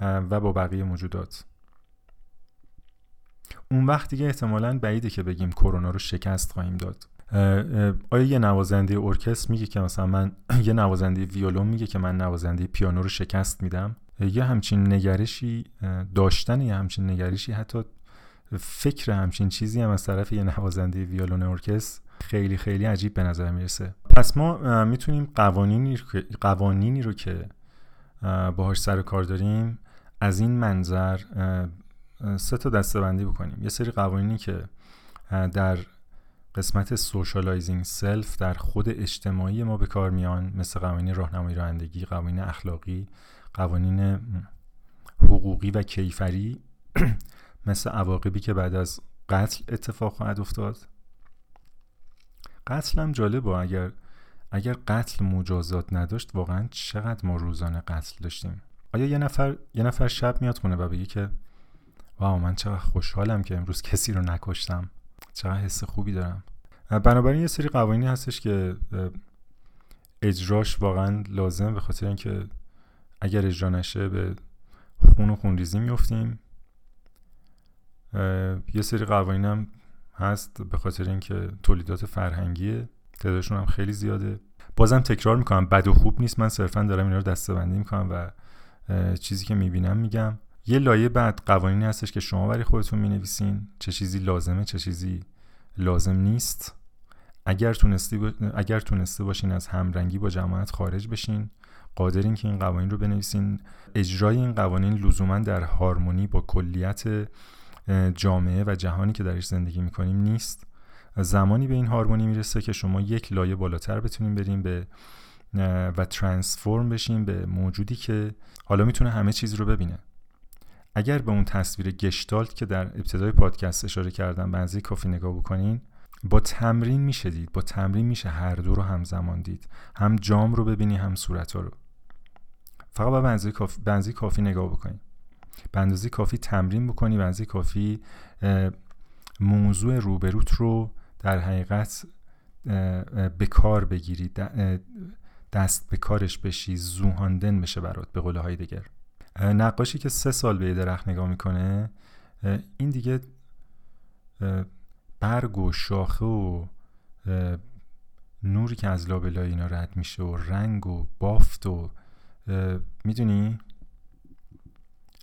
و با بقیه موجودات. اون وقت دیگه احتمالا بعیده که بگیم کرونا رو شکست خواهیم داد. آیا یه نوازنده ارکستر میگه که مثلا من یه نوازنده ویولون میگه که من نوازنده پیانو رو شکست میدم؟ یه همچین نگرشی داشتن یه همچین نگرشی حتی فکر همچین چیزی هم از طرف یه نوازنده ویولون ارکست خیلی خیلی عجیب به نظر می‌رسه. پس ما می‌تونیم قوانینی رو, قوانینی رو که باهاش سر کار داریم از این منظر سه تا دسته بکنیم. یه سری قوانینی که در قسمت socializing self در خود اجتماعی ما به کار میان مثل قوانین راهنمایی رانندگی قوانین اخلاقی قوانین حقوقی و کیفری مثل عواقبی که بعد از قتل اتفاق خواهد افتاد. قتل هم جالبه. اگر اگر قتل مجازات نداشت واقعا چقدر ما روزانه قتل داشتیم. آیا یه نفر یه نفر شب میاد کنه و بگه که واو من چقدر خوشحالم که امروز کسی رو نکشتم. چقدر حس خوبی دارم. بنابراین یه سری قوانینی هستش که اجراش واقعا لازم به خاطر اینکه اگر اجرا نشه به خون و خونریزی میفتیم. یه سری قوانین هم هست به خاطر اینکه تولیدات فرهنگیه تعدادشون هم خیلی زیاده. بازم تکرار می‌کنم بد و خوب نیست. من صرفا دارم اینا رو دستبندی می‌کنم و چیزی که می‌بینم میگم. یه لایه بعد قوانینی هستش که شما برای خودتون می‌نویسین. چه چیزی لازمه چه چیزی لازم نیست. اگر تونستی اگر تونسته باشین از همرنگی با جماعت خارج بشین. قادرین که این قوانین رو بنویسین. اجرای این قوانین لزوما در هارمونی با کلیت جامعه و جهانی که درش زندگی می‌کنیم نیست. زمانی به این هارمونی می‌رسه که شما یک لایه بالاتر بتونین بریم به و ترانسفورم بشین به موجودی که حالا می‌تونه همه چیز رو ببینه. اگر به اون تصویر گشتالت که در ابتدای پادکست اشاره کردم بنزی کافی نگاه بکنین با تمرین میشه دید. با تمرین میشه هر دو رو همزمان دید. هم جام رو ببینی هم صورت رو. فقط با بنزی کافی, بنزی کافی نگاه بکنی به کافی تمرین بکنی بنزی کافی موضوع روبروت رو در حقیقت به کار بگیری دست به کارش بشی زوهاندن بشه برات به قول دیگر. نقاشی که سه سال به درخت نگاه می‌کنه این دیگه برگ و شاخه و نوری که از لابلای اینا رد میشه و رنگ و بافت و می‌دونی؟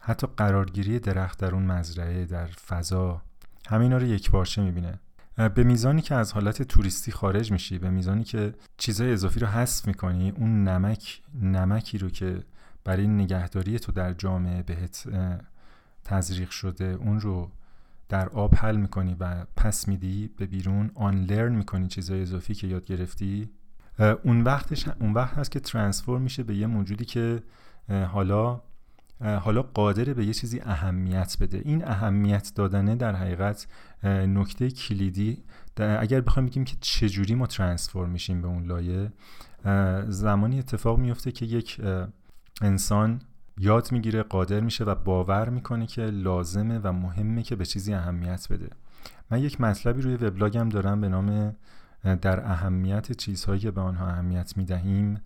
حتی قرارگیری درخت در اون مزرعه در فضا همینا رو یک پارچه می‌بینه. به میزانی که از حالت توریستی خارج میشی به میزانی که چیزهای اضافی رو حذف می‌کنی اون نمک نمکی رو که برای نگهداری تو در جامعه بهت تزریق شده اون رو در آب حل می‌کنی و پس میدی به بیرون آن لرن می‌کنی چیزهای اضافی که یاد گرفتی. اون وقتش اون وقت هست که ترانسفورم میشه به یه موجودی که حالا حالا قادره به یه چیزی اهمیت بده. این اهمیت دادنه در حقیقت نکته کلیدی اگر بخوایم بگیم که چجوری ما ترانسفورم میشیم به اون لایه زمانی اتفاق میفته که یک انسان یاد می‌گیره قادر میشه و باور می‌کنه که لازمه و مهمه که به چیزی اهمیت بده. من یک مطلبی روی وبلاگم دارم به نام در اهمیت چیزهایی که به آنها اهمیت می‌دهیم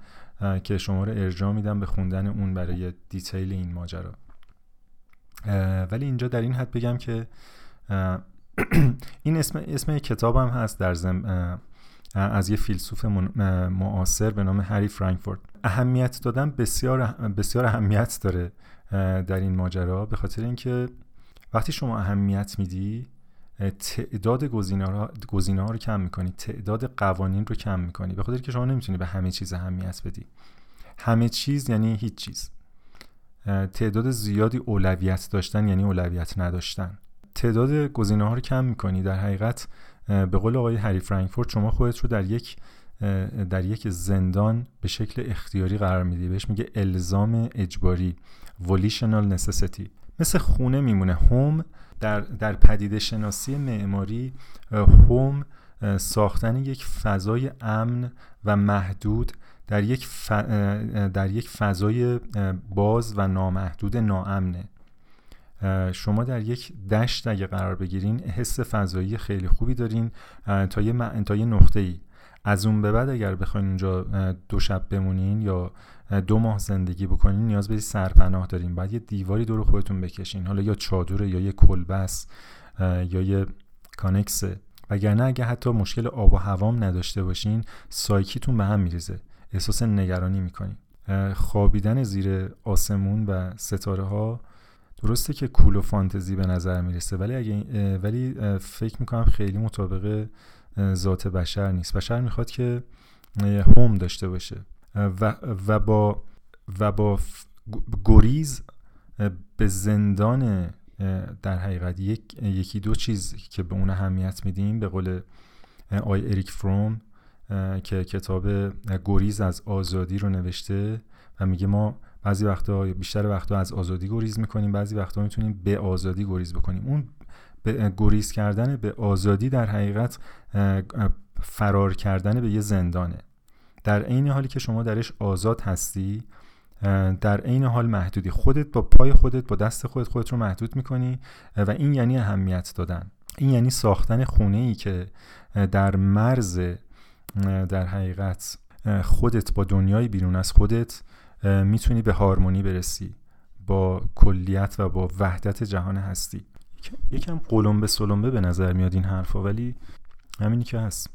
که شما رو ارجاع میدم به خوندن اون برای دیتیل این ماجرا. ولی اینجا در این حد بگم که این اسم اسم کتابم هست در زم از یه فیلسوف معاصر به نام هری فرانکفورت. اهمیت دادن بسیار بسیار اهمیت داره در این ماجرا به خاطر اینکه وقتی شما اهمیت میدی تعداد گزینه ها رو کم می‌کنی تعداد قوانین رو کم می‌کنی به خاطر که شما نمی‌تونی به همه چیز اهمیت بدی. همه چیز یعنی هیچ چیز. تعداد زیادی اولویت داشتن یعنی اولویت نداشتن. تعداد گزینه ها رو کم می‌کنی. در حقیقت به قول آقای هری فرانکفورت شما خودت رو در یک در یک زندان به شکل اختیاری قرار میدی. بهش میگه الزام اجباری volitional necessity. مثل خونه میمونه. هوم در, در پدیده شناسی معماری هوم ساختن یک فضای امن و محدود در یک, در یک فضای باز و نامحدود ناامنه. شما در یک دشت اگه قرار بگیرین حس فضایی خیلی خوبی دارین تا یه, تا یه نقطه ای از اون به بعد اگر بخواین اونجا دو شب بمونین یا دو ماه زندگی بکنین نیاز به سرپناه دارین. بعد یه دیواری دور خودتون بکشین. حالا یا چادره یا یه کلبس یا یه کانکسه وگرنه اگه حتی مشکل آب و هوام نداشته باشین سایکیتون به هم میریزه. احساس نگرانی می‌کنین. خوابیدن زیر آسمون و ستاره ها درسته که کول و فانتزی به نظر می‌رسه ولی اگه ولی فکر می‌کنم خیلی مطابق ذات بشر نیست. بشر می‌خواد که هوم داشته باشه. و, و با و با گریز به زندان در حقیقت یک، یکی دو چیز که به اون اهمیت میدیم به قول آی اریک فروم که کتاب گریز از آزادی رو نوشته و میگه ما بعضی وقتا بیشتر وقتا از آزادی گریز می‌کنیم بعضی وقتا می‌تونیم به آزادی گریز بکنیم. اون به گریز کردن به آزادی در حقیقت فرار کردن به یه زندانه. در عین حالی که شما درش آزاد هستی در عین حال محدودی. خودت با پای خودت با دست خودت خودت رو محدود می‌کنی و این یعنی اهمیت دادن. این یعنی ساختن خونه ای که در مرز در حقیقت خودت با دنیای بیرون از خودت می‌تونی به هارمونی برسی با کلیت و با وحدت جهان هستی. یکم قلمبه سلمبه به نظر میاد این حرفا ولی همینی که هست.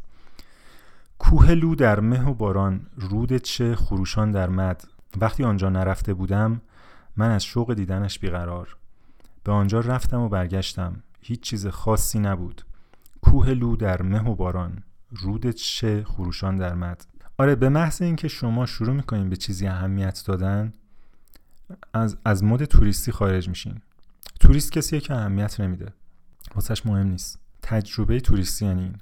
کوه لو در مه و باران رود چه خروشان در مد. وقتی آنجا نرفته بودم من از شوق دیدنش بیقرار. به آنجا رفتم و برگشتم. هیچ چیز خاصی نبود. کوه لو در مه و باران رود چه خروشان در مد. آره به محض اینکه شما شروع می‌کنین به چیزی اهمیت دادن از, از mode توریستی خارج میشین. توریست کسیه که اهمیت نمیده. واسهش مهم نیست. تجربه توریستی یعنی این.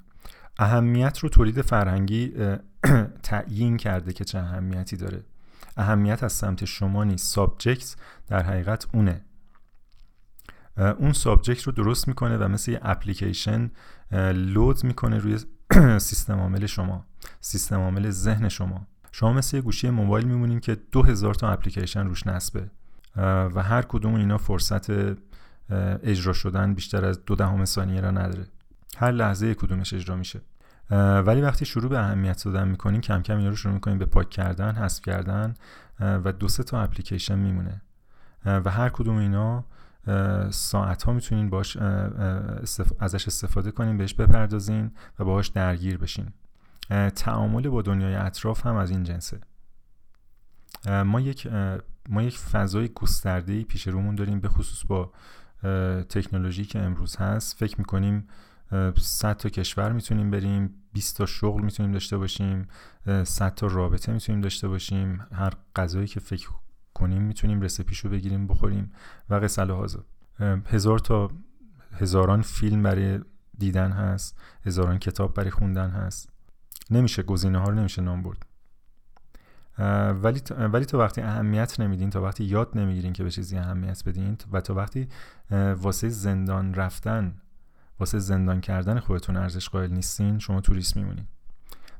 اهمیت رو تولید فرهنگی تعیین کرده که چه اهمیتی داره. اهمیت از سمت شما نیست. subject در حقیقت اونه. اون subject رو درست می‌کنه و مثل یه application load می‌کنه روی سیستم عامل شما سیستم عامل ذهن شما. شما مثل یه گوشی موبایل میمونین که دو هزار تا اپلیکیشن روش نصبه. و هر کدوم اینا فرصت اجرا شدن بیشتر از دو دهم ثانیه را نداره. هر لحظه کدومش اجرا میشه. ولی وقتی شروع به اهمیت دادن می‌کنین کم کم اینا رو شروع می‌کنین به پاک کردن حذف کردن و دو سه تا اپلیکیشن میمونه. و هر کدوم اینا ساعت ها می‌تونین باش ازش استفاده کنین بهش بپردازین و باهاش درگیر بشین. تعامل با دنیای اطراف هم از این جنسه. ما یک ما یک فضای گسترده پیش رومون داریم به خصوص با تکنولوژی که امروز هست. فکر می‌کنیم 100 تا کشور می‌تونیم بریم 20 تا شغل می‌تونیم داشته باشیم 100 تا رابطه می‌تونیم داشته باشیم. هر غذایی که فکر کنیم می‌تونیم رسپیشو بگیریم بخوریم. و قصه هزار تا هزاران فیلم برای دیدن هست. هزاران کتاب برای خوندن هست. نمیشه گزینه ها رو نمیشه نام برد. ولی ولی تا وقتی اهمیت نمیدین تا وقتی یاد نمی‌گیرین که به چیزی اهمیت بدین و تا وقتی واسه زندان رفتن واسه زندان کردن خودتون ارزش قائل نیستین شما توریست میمونین.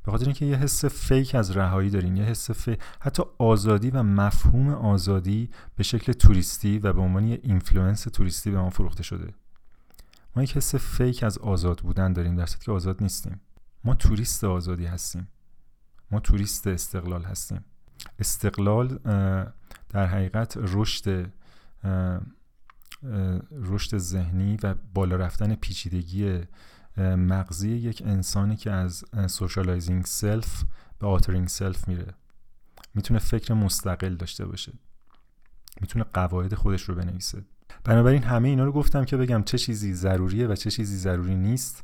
به خاطر اینکه یه حس fake از رهایی دارین یه حس fake حتی آزادی و مفهوم آزادی به شکل توریستی و به عنوان یه influence توریستی به ما فروخته شده. ما یک حس fake از آزاد بودن داریم در که آزاد نیستیم. ما توریست آزادی هستیم. ما توریست استقلال هستیم. استقلال در حقیقت رشد رشد ذهنی و بالا رفتن پیچیدگی مغزی یک انسانی که از socializing self به authoring self میره. می‌تونه فکر مستقل داشته باشه. می‌تونه قواعد خودش رو بنویسه. بنابراین همه اینا رو گفتم که بگم چه چیزی ضروریه و چه چیزی ضروری نیست.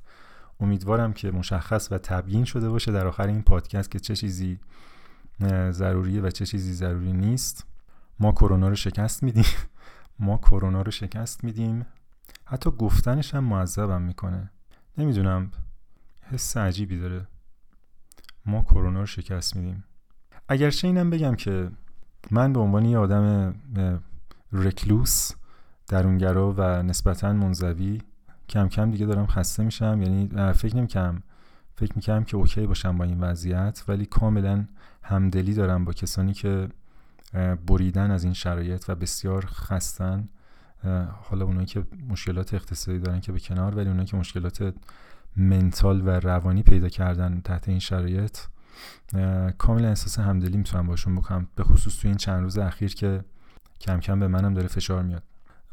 امیدوارم که مشخص و تبیین شده باشه در آخر این پادکست که چه چیزی ضروریه و چه چیزی ضروری نیست. ما کرونا رو شکست میدیم. ما کرونا رو شکست میدیم. حتی گفتنش هم معذبم می‌کنه. نمی‌دونم حس عجیبی داره. ما کرونا رو شکست میدیم. اگرچه اینم بگم که من به عنوان یه آدم رکلوس درونگرا و نسبتا منزوی کم کم دیگه دارم خسته میشم. یعنی فکر نمی‌کنم. فکر می‌کنم که اوکی باشم با این وضعیت ولی کاملا همدلی دارم با کسانی که بریدن از این شرایط و بسیار خستن حالا اونایی که مشکلات اقتصادی دارن که به کنار ولی اونایی که مشکلات منتال و روانی پیدا کردن تحت این شرایط کاملا احساس همدلی می‌تونم باشون بکنم. به خصوص توی این چند روز اخیر که کم کم به منم داره فشار میاد.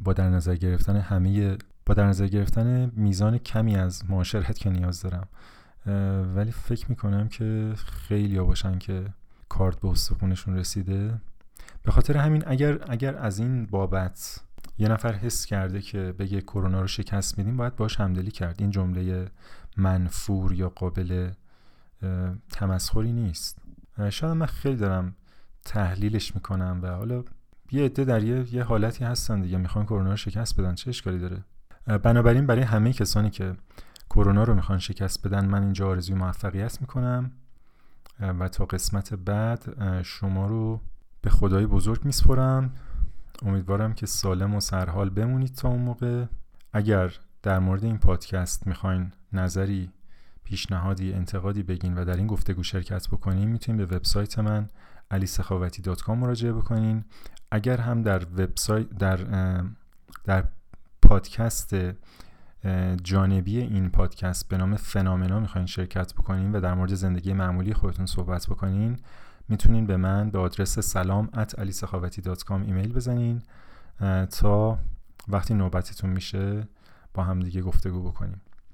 با در نظر گرفتن همه با در نظر گرفتن میزان کمی از معاشرت که نیاز دارم. ولی فکر می‌کنم که خیلی ها باشن که کارد به استخونشون رسیده. به خاطر همین اگر اگر از این بابت یه نفر حس کرده که بگه کرونا رو شکست میدیم باید باش همدلی کرد. این جمله منفور یا قابل تمسخری نیست. شاید من خیلی دارم تحلیلش می‌کنم و حالا یه عده در یه،, یه حالتی هستن دیگه. می‌خوان کرونا رو شکست بدن. چه اشکالی داره؟ بنابراین برای همه کسانی که کرونا رو می‌خوان شکست بدن من اینجا آرزوی موفقیت می‌کنم. و تا قسمت بعد شما رو به خدای بزرگ میسپرم. امیدوارم که سالم و سرحال بمونید تا اون موقع. اگر در مورد این پادکست می‌خواین نظری پیشنهادی انتقادی بگین و در این گفتگو شرکت بکنین می‌تونین به وبسایت من alisekhawati.com مراجعه بکنین. اگر هم در وبسایت در در پادکست جانبی این پادکست به نام فنامنا می‌خواین شرکت بکنین و در مورد زندگی معمولی خودتون صحبت بکنین می‌تونین به من به آدرس سلام at ایمیل بزنین تا وقتی نوبتتون میشه با هم دیگه گفتگو بکنیم.